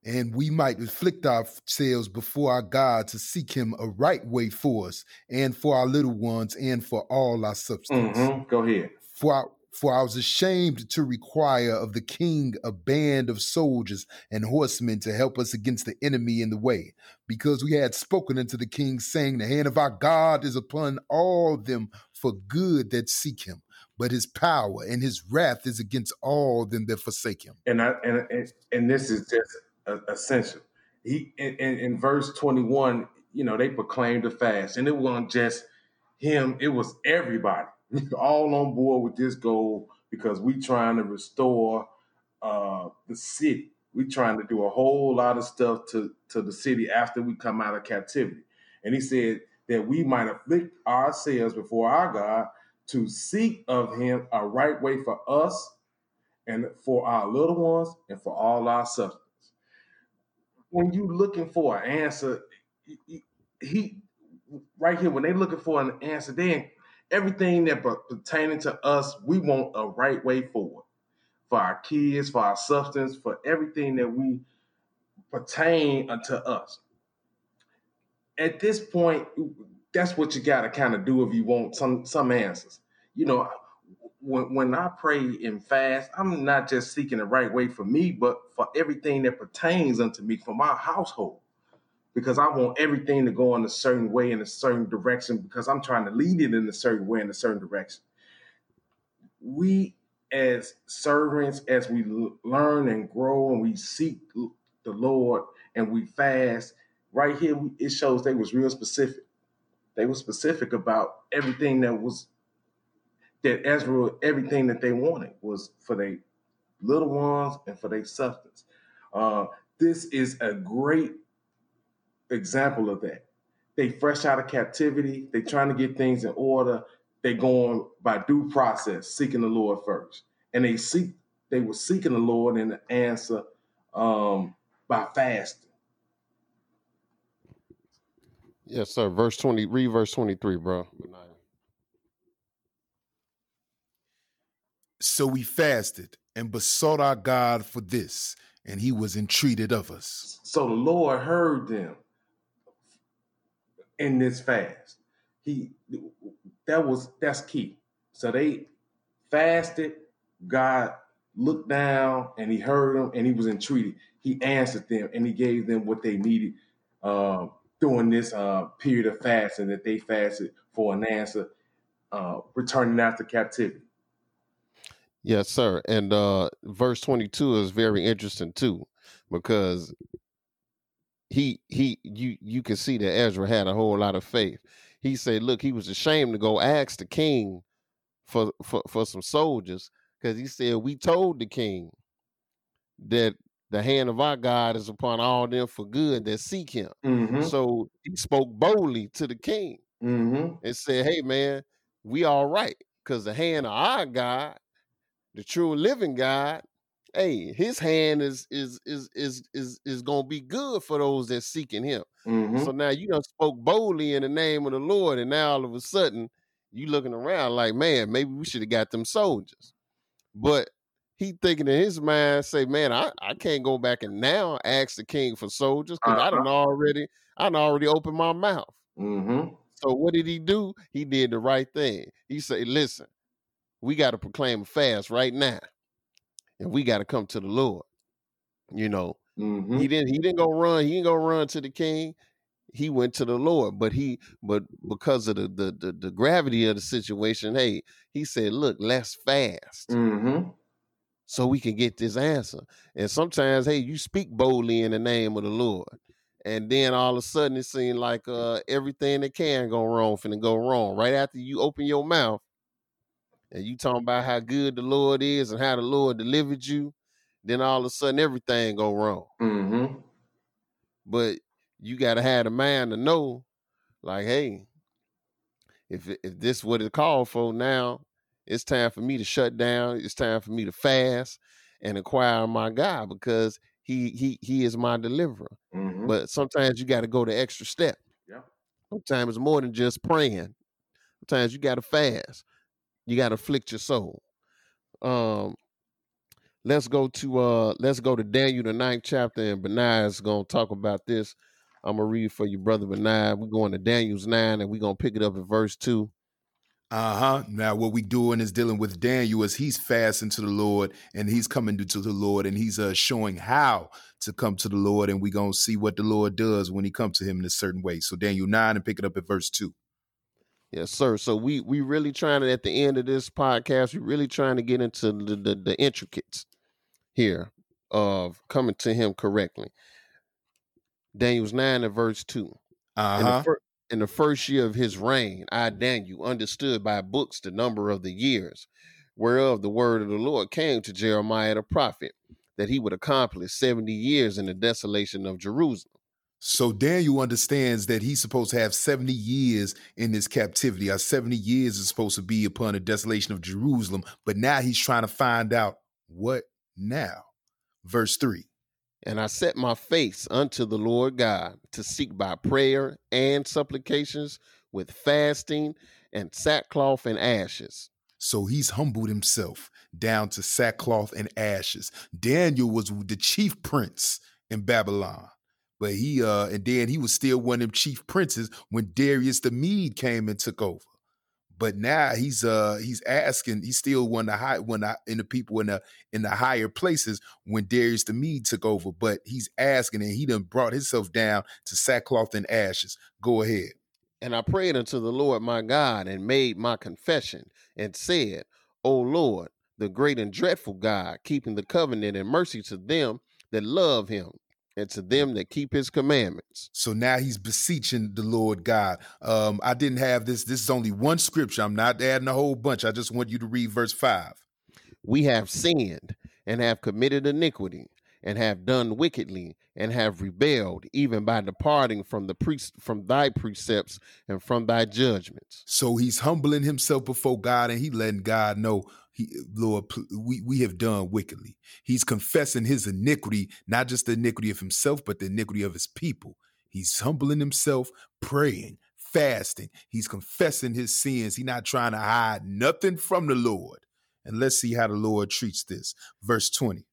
and we might afflict ourselves before our God to seek him a right way for us and for our little ones and for all our substance. hmm Go ahead. For I, for I was ashamed to require of the king a band of soldiers and horsemen to help us against the enemy in the way, because we had spoken unto the king, saying, The hand of our God is upon all them for good that seek him, but his power and his wrath is against all them that forsake him. and I and and, and this is just essential. He in, in, verse twenty one, you know, they proclaimed a fast, and it wasn't just him; it was everybody, all on board with this goal because we trying to restore uh, the city. We trying to do a whole lot of stuff to to the city after we come out of captivity. And he said that we might afflict ourselves before our God to seek of Him a right way for us and for our little ones and for all our substance. When you looking for an answer, he, right here when they looking for an answer, then everything that pertaining to us, we want a right way forward for our kids, for our substance, for everything that we pertain unto us. At this point, that's what you got to kind of do if you want some some answers. You know, when when I pray and fast, I'm not just seeking the right way for me, but for everything that pertains unto me, for my household. Because I want everything to go in a certain way, in a certain direction, because I'm trying to lead it in a certain way, in a certain direction. We, as servants, as we learn and grow and we seek the Lord and we fast, right here, it shows they was real specific. They were specific about everything that was that Ezra, everything that they wanted was for their little ones and for their substance. Uh, this is a great example of that. They fresh out of captivity. They trying to get things in order. They going by due process, seeking the Lord first, and they seek. They were seeking the Lord and the answer um, by fasting. Yes, sir. Verse 20, read verse 23, bro. So we fasted and besought our God for this, and he was entreated of us. So the Lord heard them in this fast. He that was that's key. So they fasted. God looked down and he heard them and he was entreated. He answered them and he gave them what they needed uh, during this uh, period of fasting that they fasted for an answer, uh, returning after captivity. Yes, sir. And uh verse 22 is very interesting too because he he you you can see that Ezra had a whole lot of faith. He said, look, he was ashamed to go ask the king for for, for some soldiers because he said, we told the king that the hand of our God is upon all them for good that seek him. Mm-hmm. So he spoke boldly to the king Mm-hmm. and said, Hey man, we all right. Because the hand of our God, the true living God, hey, his hand is is is is is is gonna be good for those that seeking him. Mm-hmm. So now you done spoke boldly in the name of the Lord, and now all of a sudden you looking around like, man, maybe we should have got them soldiers. But he thinking in his mind, say, man, I, I can't go back and now ask the king for soldiers because I Uh-huh. done already, I done already opened my mouth. Mm-hmm. So what did he do? He did the right thing. He said, listen, we got to proclaim a fast right now. And we got to come to the Lord. You know, Mm-hmm. he didn't he didn't go run, he didn't go run to the king. He went to the Lord. But he but because of the the the, the gravity of the situation, hey, he said, look, let's fast Mm-hmm. so we can get this answer. And sometimes, hey, you speak boldly in the name of the Lord. And then all of a sudden it seemed like uh everything that can go wrong finna go wrong. Right after you open your mouth and you talking about how good the Lord is and how the Lord delivered you, then all of a sudden everything go wrong. Mm-hmm. But you gotta have the mind to know, like, hey, if if this what it called for now, it's time for me to shut down. It's time for me to fast and inquire my God because he he he is my deliverer. Mhm. But sometimes you got to go the extra step. Yeah. Sometimes it's more than just praying. Sometimes you got to fast. You got to afflict your soul. Um, let's go to uh, let's go to Daniel the ninth chapter, and Benaiah is gonna talk about this. I'm gonna read for you, brother Benaiah. We're going to Daniel's nine, and we're gonna pick it up at verse two. Uh huh. Now, what we doing is dealing with Daniel as he's fasting to the Lord and he's coming to, the Lord and he's uh, showing how to come to the Lord. And we're going to see what the Lord does when he comes to him in a certain way. So, Daniel 9 and pick it up at verse 2. Yes, sir. So we we really trying to at the end of this podcast, we really trying to get into the the, the intricates here of coming to him correctly. Daniel's nine and verse two. Uh In, the huh. fir- in the first year of his reign, I Daniel understood by books the number of the years, whereof the word of the Lord came to Jeremiah the prophet, that he would accomplish seventy years in the desolation of Jerusalem. So, Daniel understands that he's supposed to have 70 years in this captivity. Our 70 years is supposed to be upon the desolation of Jerusalem. But now he's trying to find out what now. Verse 3. And I set my face unto the Lord God to seek by prayer and supplications with fasting and sackcloth and ashes. So he's humbled himself down to sackcloth and ashes. Daniel was the chief prince in Babylon. But he uh and then he was still one of them chief princes when Darius the Mede came and took over. But now he's uh he's asking, he's still one of the high one of, in the people in the in the higher places when Darius the Mede took over. But he's asking and he done brought himself down to sackcloth and ashes. Go ahead. And I prayed unto the Lord my God and made my confession and said, O Lord, the great and dreadful God, keeping the covenant and mercy to them that love him and to them that keep his commandments. So now he's beseeching the Lord God. Um, I didn't have this. This is only one scripture. I'm not adding a whole bunch. I just want you to read verse five. We have sinned and have committed iniquity and have done wickedly and have rebelled even by departing from the pre- from thy precepts and from thy judgments. So he's humbling himself before God and he letting God know, he, Lord, we, we have done wickedly. He's confessing his iniquity, not just the iniquity of himself, but the iniquity of his people. He's humbling himself, praying, fasting. He's confessing his sins. He's not trying to hide nothing from the Lord. And let's see how the Lord treats this. Verse 20.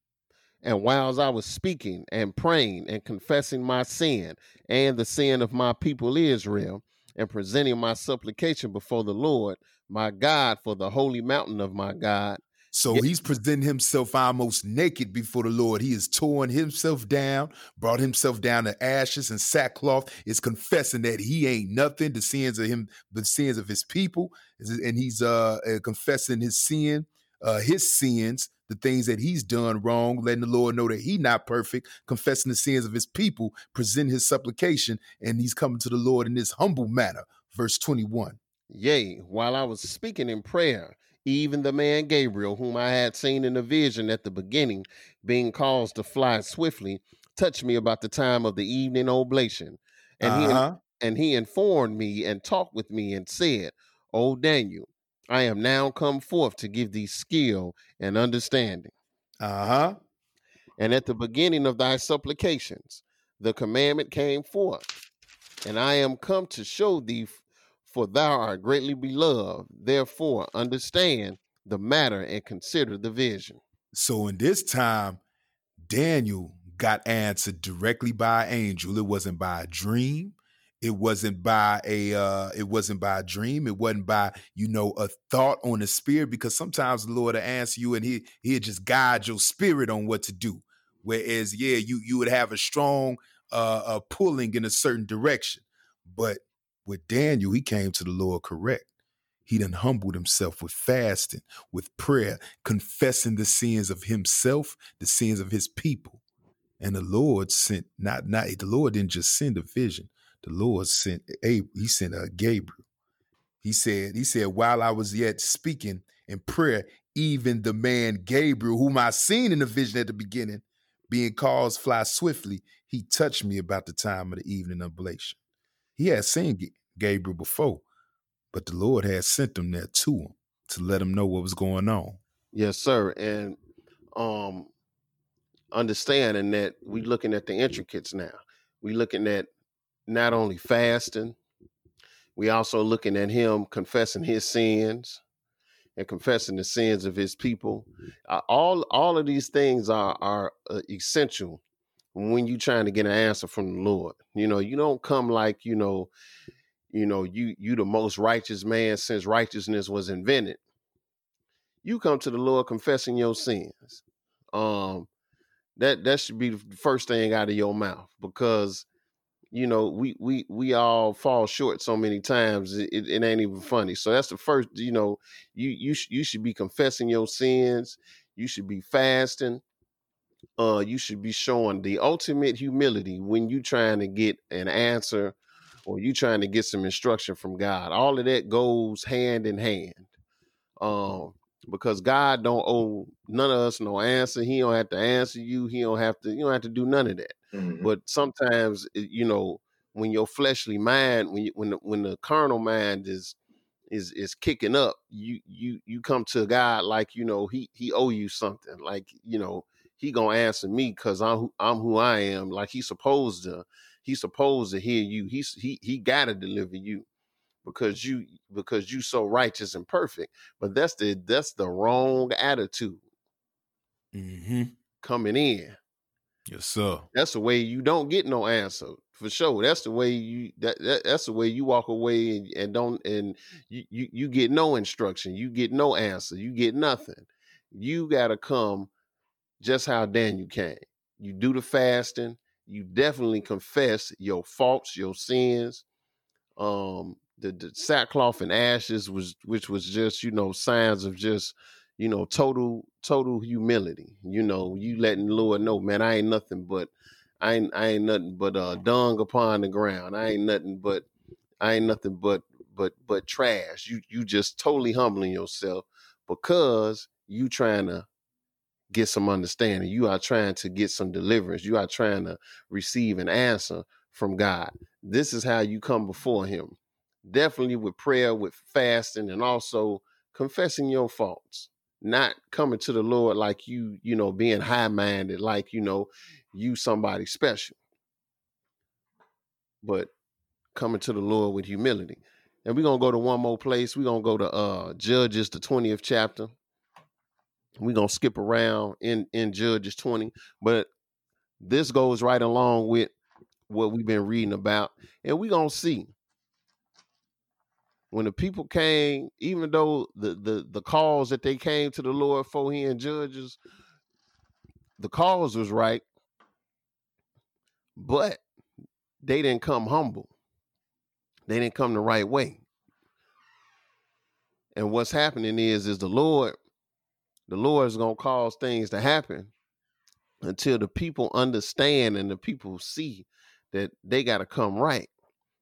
And whiles I was speaking and praying and confessing my sin and the sin of my people Israel, and presenting my supplication before the Lord my God for the holy mountain of my God, So Yeah. he's presenting himself almost naked before the Lord. He has torn himself down, brought himself down to ashes and sackcloth, is confessing that he ain't nothing, the sins of him, the sins of his people, and he's uh, uh, confessing his sin, uh, his sins, the things that he's done wrong, letting the Lord know that he not perfect, confessing the sins of his people, present his supplication, and he's coming to the Lord in this humble manner. Verse 21. Yea, while I was speaking in prayer, even the man Gabriel, whom I had seen in a vision at the beginning, being caused to fly swiftly, touched me about the time of the evening oblation. And he Uh-huh. and he informed me and talked with me and said, O Daniel, I am now come forth to give thee skill and understanding. Uh-huh. And at the beginning of thy supplications, the commandment came forth. And I am come to show thee, for thou art greatly beloved. Therefore, understand the matter and consider the vision. So in this time, Daniel got answered directly by an angel. It wasn't by a dream. It wasn't by a uh it wasn't by a dream. It wasn't by, you know, a thought on the spirit, because sometimes the Lord will answer you and he he'll just guide your spirit on what to do. Whereas, yeah, you you would have a strong uh, uh pulling in a certain direction. But with Daniel, he came to the Lord correct. He done humbled himself with fasting, with prayer, confessing the sins of himself, the sins of his people. And the Lord sent not not the Lord didn't just send a vision. The Lord sent a he sent a Gabriel. He said, he said, while I was yet speaking in prayer, even the man Gabriel, whom I seen in the vision at the beginning, being caused fly swiftly, he touched me about the time of the evening oblation. He had seen Gabriel before, But the Lord had sent them there to him to let him know what was going on. Yes, sir. And um understanding that we looking at the intricates now. We looking at not only fasting, we also looking at him confessing his sins and confessing the sins of his people. Uh, all all of these things are are uh, essential when you're trying to get an answer from the Lord. You know, you don't come like, you know, you know, you you the most righteous man since righteousness was invented. You come to the Lord confessing your sins. Um that that should be the first thing out of your mouth because you know we we we all fall short so many times it, it, ain't even funny. So that's the first you know you you sh- you should be confessing your sins you should be fasting uh you should be showing the ultimate humility when you trying to get an answer or you trying to get some instruction from god. All of that goes hand in hand. Um because God don't owe none of us no answer. He don't have to answer you. He don't have to. You don't have to do none of that. Mm-hmm. But sometimes, eh, you know, when your fleshly mind, when you, when the, when the carnal mind is is is kicking up, you you you come to God like you know he he owe you something. Like you know he gonna answer me because I'm who, I'm who I am. Like he's supposed to. He's supposed to hear you. He's he he gotta deliver you because you because you so righteous and perfect. But that's the that's the wrong attitude mm-hmm. coming in. Yes, sir. That's the way you don't get no answer for sure. That's the way you that, that that's the way you walk away and, and don't and you, you you get no instruction. You get no answer. You get nothing. You gotta come just how Daniel came. You do the fasting. You definitely confess your faults, your sins. Um, the, the sackcloth and ashes was which was just you know signs of just you know total total humility you know you letting lord know man i ain't nothing but i ain't i ain't nothing but uh dung upon the ground. I ain't nothing but i ain't nothing but but but trash. You you just totally humbling yourself because you trying to get some understanding. You are trying to get some deliverance. You are trying to receive an answer from god. This is how you come before him definitely with prayer, with fasting, and also confessing your faults. Not coming to the Lord like you, you know, being high minded, like, you know, you somebody special. But coming to the Lord with humility. And we're gonna go to one more place. We're gonna go to uh Judges, the 20th chapter. We're gonna skip around in in Judges 20, but this goes right along with what we've been reading about, and we're gonna see when the people came, even though the the the cause that they came to the Lord for he and judges, the cause was right, but they didn't come humble. They didn't come the right way. And what's happening is is the Lord, the Lord is gonna cause things to happen until the people understand and the people see that they got to come right.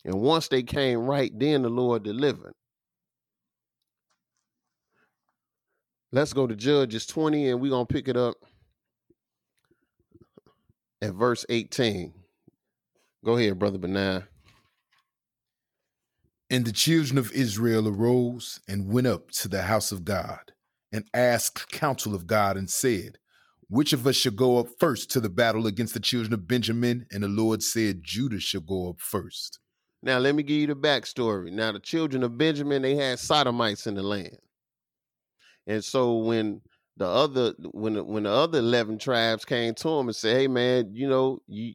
And once they came right, then the Lord delivered. Let's go to Judges 20 and we're going to pick it up at verse 18. Go ahead, Brother Benaiah. And the children of Israel arose and went up to the house of God and asked counsel of God and said, Which of us shall go up first to the battle against the children of Benjamin? And the Lord said, Judah shall go up first. Now, let me give you the backstory. Now, the children of Benjamin, they had sodomites in the land. And so when the other when the, when the other 11 tribes came to him and said, "Hey man, you know, you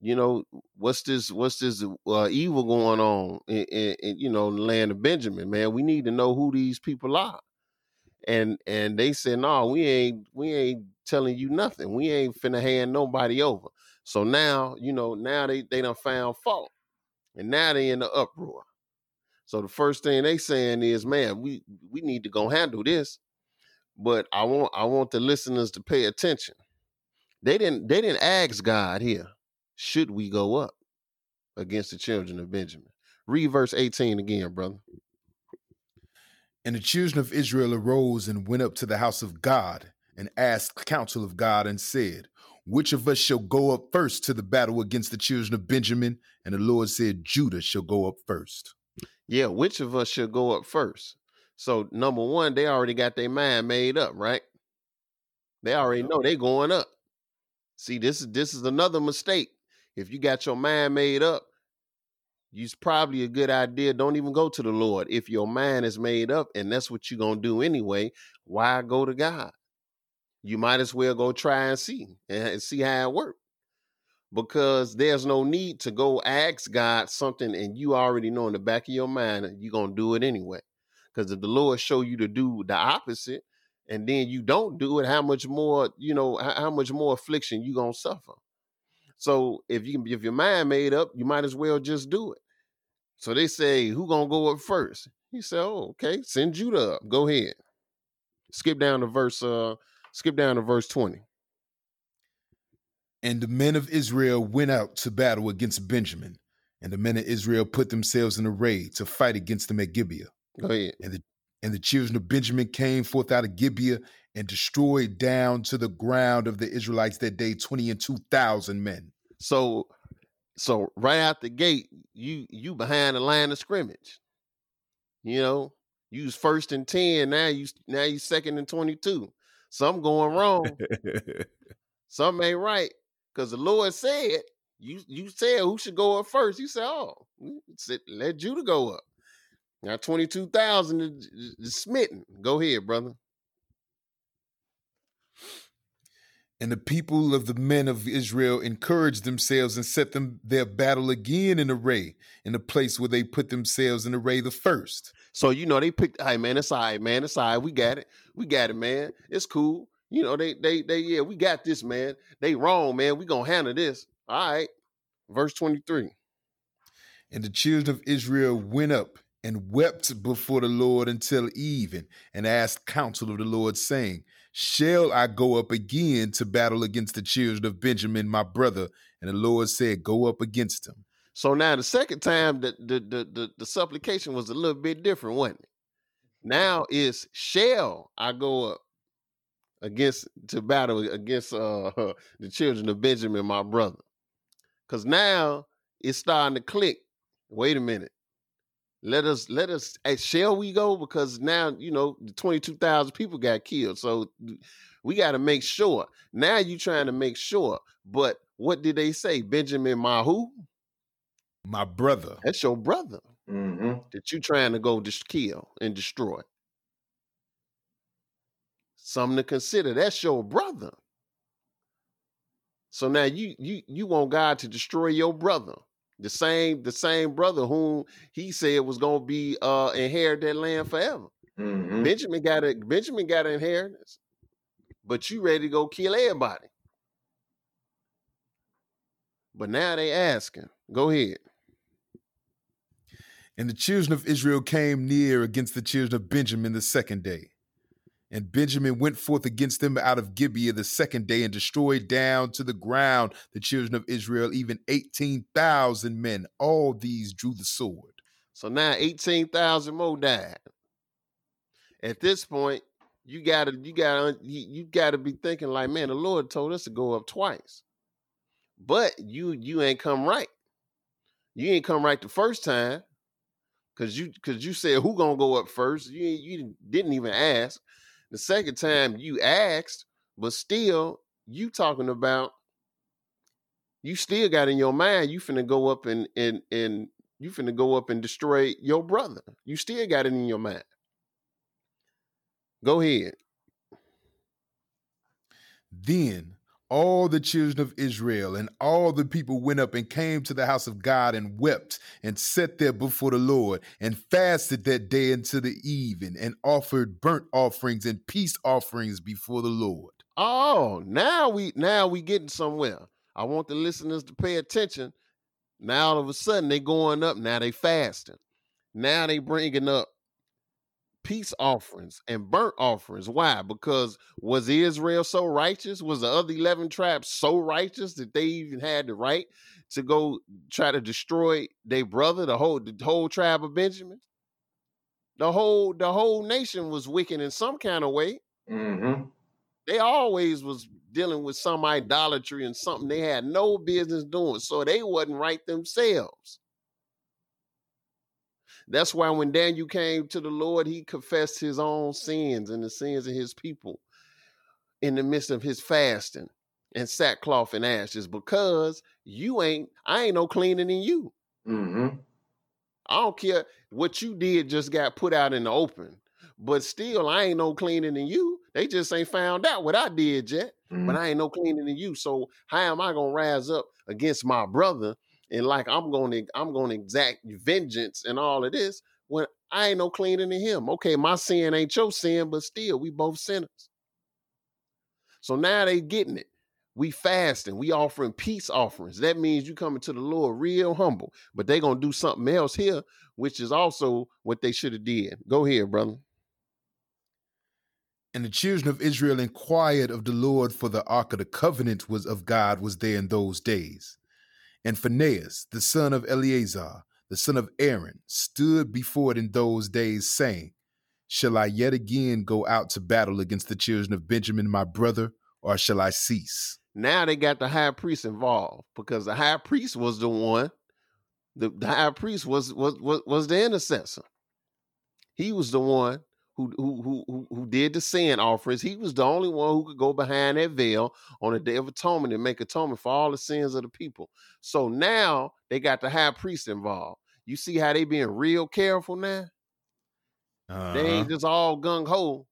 you know, what's this what's this uh, evil going on in, in, in, you know, the land of Benjamin, man? We need to know who these people are." And and they said, "No, we ain't we ain't telling you nothing. We ain't finna hand nobody over." So now, you know, now they they done found fault and now they in the uproar. So the first thing they saying is, man, we we need to go handle this. But I want I want the listeners to pay attention. They didn't they didn't ask God here, should we go up against the children of Benjamin? Read verse 18 again, brother. And the children of Israel arose and went up to the house of God and asked counsel of God and said, which of us shall go up first to the battle against the children of Benjamin? And the Lord said, Judah shall go up first. Yeah, which of us should go up first? So number one, they already got their mind made up, right? They already know they going up. See, this is this is another mistake. If you got your mind made up, it's probably a good idea. Don't even go to the Lord. If your mind is made up and that's what you're gonna do anyway, why go to God? You might as well go try and see and see how it works. Because there's no need to go ask God something and you already know in the back of your mind you're gonna do it anyway. Because if the Lord show you to do the opposite and then you don't do it, how much more, you know, how, how much more affliction you gonna suffer? So if you if your mind made up, you might as well just do it. So they say, who gonna go up first? He said, Oh, okay, send Judah up. Go ahead. Skip down to verse uh skip down to verse 20. And the men of Israel went out to battle against Benjamin. And the men of Israel put themselves in array to fight against them at Gibeah. Go ahead. And the and the children of Benjamin came forth out of Gibeah and destroyed down to the ground of the Israelites that day twenty and two thousand men. So so right out the gate, you you behind the line of scrimmage. You know, you was first and 10, now you now you second and 22. Something going wrong. Something ain't right. Because the Lord said, you you said who should go up first. You said, oh, said, let Judah go up. Now 22,000 is, is smitten. Go ahead, brother. And the people of the men of Israel encouraged themselves and set them their battle again in array in the place where they put themselves in array the first. So you know they picked. Hey man, it's all right, man. It's all right. We got it. We got it, man. It's cool. You know they they they yeah. We got this, man. They wrong, man. We gonna handle this. All right. Verse twenty three. And the children of Israel went up and wept before the Lord until even, and asked counsel of the Lord, saying, Shall I go up again to battle against the children of Benjamin, my brother? And the Lord said, Go up against them. So now the second time the the the the, the supplication was a little bit different, wasn't it? Now is shall I go up against to battle against uh the children of Benjamin, my brother? Because now it's starting to click. Wait a minute. Let us let us hey, shall we go? Because now, you know, the 22,000 people got killed. So we got to make sure. Now you trying to make sure. But what did they say? Benjamin Mahu? My brother. That's your brother hmm that you trying to go just kill and destroy. Something to consider. That's your brother. So now you you you want God to destroy your brother. The same the same brother whom he said was gonna be uh inherit that land forever. hmm Benjamin got a Benjamin got an inheritance, but you ready to go kill everybody. But now they asking. Go ahead. And the children of Israel came near against the children of Benjamin the second day. And Benjamin went forth against them out of Gibeah the second day and destroyed down to the ground the children of Israel, even 18,000 men. All these drew the sword. So now 18,000 more died. At this point, you gotta you gotta you, gotta be thinking like, man, the Lord told us to go up twice. But you you ain't come right. You ain't come right the first time. Cause you cause you said who gonna go up first. You you didn't even ask. The second time you asked, but still you talking about you still got in your mind you finna go up and and and you finna go up and destroy your brother. You still got it in your mind. Go ahead. Then all the children of Israel and all the people went up and came to the house of God and wept and sat there before the Lord and fasted that day until the even and offered burnt offerings and peace offerings before the Lord. Oh, now we now we getting somewhere. I want the listeners to pay attention. Now all of a sudden they going up. Now they fasting. Now they bringing up peace offerings and burnt offerings. Why? Because was Israel so righteous? Was the other eleven tribes so righteous that they even had the right to go try to destroy their brother, the whole the whole tribe of Benjamin? The whole the whole nation was wicked in some kind of way hmm they always was dealing with some idolatry and something they had no business doing so they wasn't right themselves That's why when Daniel came to the Lord, he confessed his own sins and the sins of his people in the midst of his fasting and sackcloth and ashes because you ain't, I ain't no cleaner than you. Mm-hmm. I don't care what you did, just got put out in the open. But still, I ain't no cleaner than you. They just ain't found out what I did yet. Mm-hmm. But I ain't no cleaner than you. So how am I gonna rise up against my brother and like I'm gonna I'm gonna exact vengeance and all of this when I ain't no cleaner than him? Okay, my sin ain't your sin, but still we both sinners. So now they getting it. We fasting, we offering peace offerings. That means you coming to the Lord real humble. But they gonna do something else here, which is also what they should have did. Go ahead, brother. And the children of Israel inquired of the Lord, for the ark of the covenant was of God was there in those days. And Phinehas, the son of Eleazar, the son of Aaron, stood before it in those days, saying, Shall I yet again go out to battle against the children of Benjamin, my brother, or shall I cease? Now they got the high priest involved because the high priest was the one. The, the high priest was, was was was the intercessor. He was the one who who who who did the sin offerings. He was the only one who could go behind that veil on the day of atonement and make atonement for all the sins of the people. So now they got the high priest involved. You see how they being real careful now? Uh-huh. They ain't just all gung ho.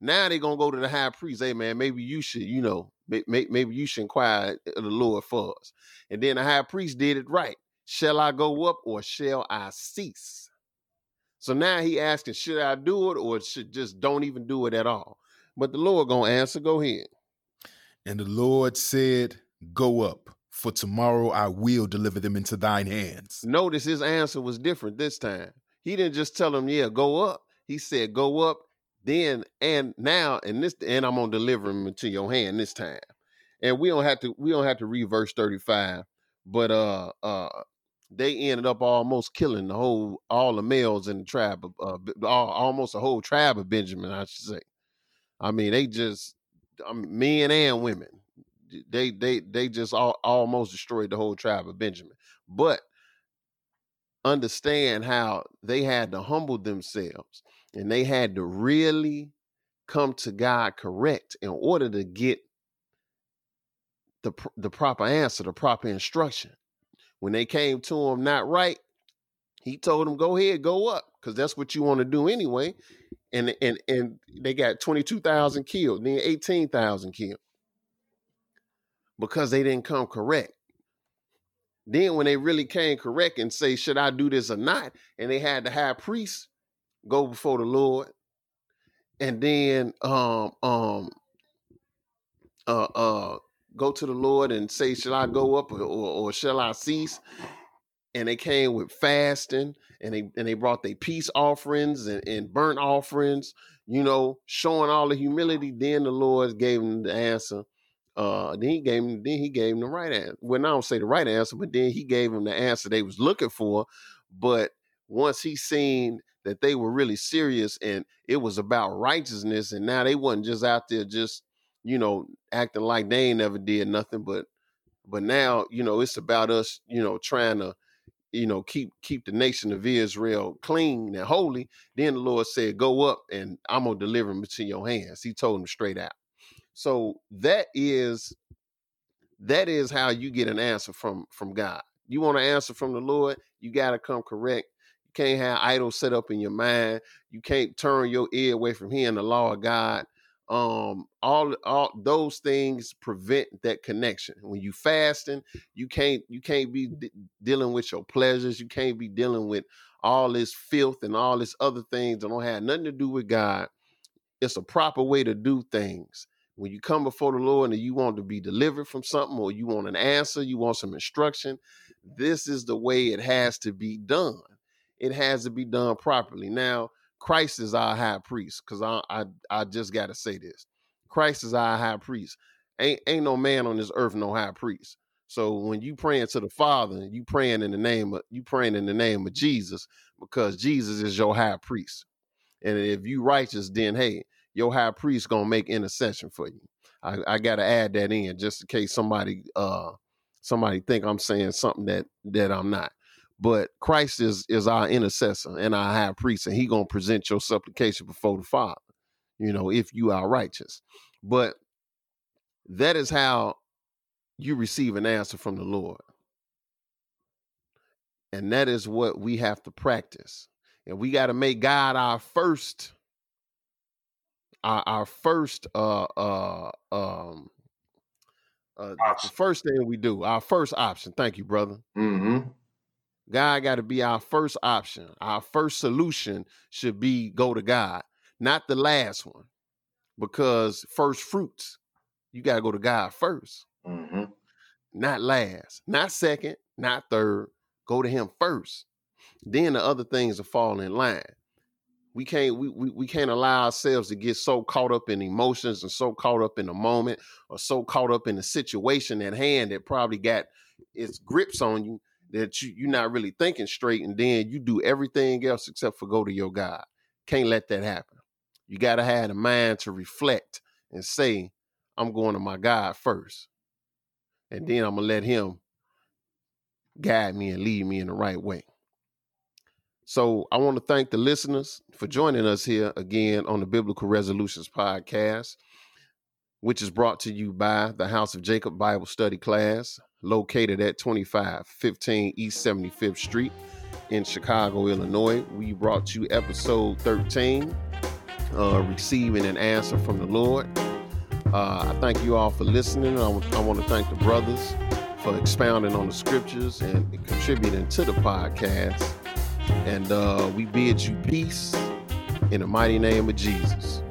Now they gonna go to the high priest. Hey man, maybe you should, you know, may, may, maybe you should inquire the Lord for us. And then the high priest did it right. Shall I go up or shall I cease? So now he asking, should I do it or should just don't even do it at all? But the Lord gonna answer. Go ahead. And the Lord said, Go up, for tomorrow I will deliver them into thine hands. Notice his answer was different this time. He didn't just tell him, yeah, go up. He said, go up, then and now, and this and I'm gonna deliver them into your hand this time. And we don't have to we don't have to read verse 35, but uh uh they ended up almost killing the whole all the males in the tribe of uh, almost a whole tribe of Benjamin, I should say. I mean, they just I mean, men and women. They they they just all, almost destroyed the whole tribe of Benjamin. But understand how they had to humble themselves and they had to really come to God correct in order to get the the proper answer, the proper instruction. When they came to him not right, he told them, "Go ahead, go up, because that's what you want to do anyway." And and and they got twenty two thousand killed, then eighteen thousand killed because they didn't come correct. Then when they really came correct and say, "Should I do this or not?" and they had the high priest go before the Lord, and then um um uh uh go to the Lord and say, "Shall I go up or, or, or shall I cease?" And they came with fasting, and they and they brought their peace offerings and, and burnt offerings, you know, showing all the humility. Then the Lord gave them the answer. Uh, then he gave him then he gave them the right answer. Well, I don't say the right answer, but then he gave them the answer they was looking for. But once he seen that they were really serious and it was about righteousness, and now they wasn't just out there just you know acting like they ain't never did nothing, but but now you know it's about us, you know, trying to you know keep keep the nation of Israel clean and holy. Then the Lord said, "Go up, and I'm gonna deliver them into your hands." He told him straight out. So that is that is how you get an answer from from God. You want an answer from the Lord, you got to come correct. You can't have idols set up in your mind. You can't turn your ear away from hearing the law of God. Um, all all those things prevent that connection. When you fasting, you can't you can't be d- dealing with your pleasures. You can't be dealing with all this filth and all this other things that don't have nothing to do with God. It's a proper way to do things when you come before the Lord and you want to be delivered from something or you want an answer, you want some instruction, this is the way it has to be done. It has to be done properly. Now, Christ is our high priest, because I, I I just gotta say this. Christ is our high priest. Ain't ain't no man on this earth no high priest. So when you praying to the Father, you praying in the name of you praying in the name of Jesus, because Jesus is your high priest. And if you righteous, then hey, your high priest gonna make intercession for you. I, I gotta add that in just in case somebody uh somebody think I'm saying something that that I'm not. But Christ is is our intercessor and our high priest, and he gonna present your supplication before the Father, you know, if you are righteous. But that is how you receive an answer from the Lord. And that is what we have to practice. And we got to make God our first our, our first uh uh um uh, the first thing we do, our first option. Thank you, brother. Mm-hmm. God got to be our first option. Our first solution should be go to God, not the last one, because first fruits, you got to go to God 1st Mm-hmm. not last, not second, not third. Go to Him first. Then the other things will fall in line. We can't we, we we can't allow ourselves to get so caught up in emotions and so caught up in the moment or so caught up in the situation at hand that probably got its grips on you that you, you're not really thinking straight and then you do everything else except for go to your God. Can't let that happen. You got to have the mind to reflect and say, I'm going to my God first. And then I'm going to let him guide me and lead me in the right way. So I want to thank the listeners for joining us here again on the Biblical Resolutions Podcast, which is brought to you by the House of Jacob Bible Study Class, located at 2515 East 75th Street in Chicago, Illinois. We brought you episode 13, uh, Receiving an Answer from the Lord. Uh, I thank you all for listening. I want to thank the brothers for expounding on the scriptures and contributing to the podcast. And uh, we bid you peace in the mighty name of Jesus.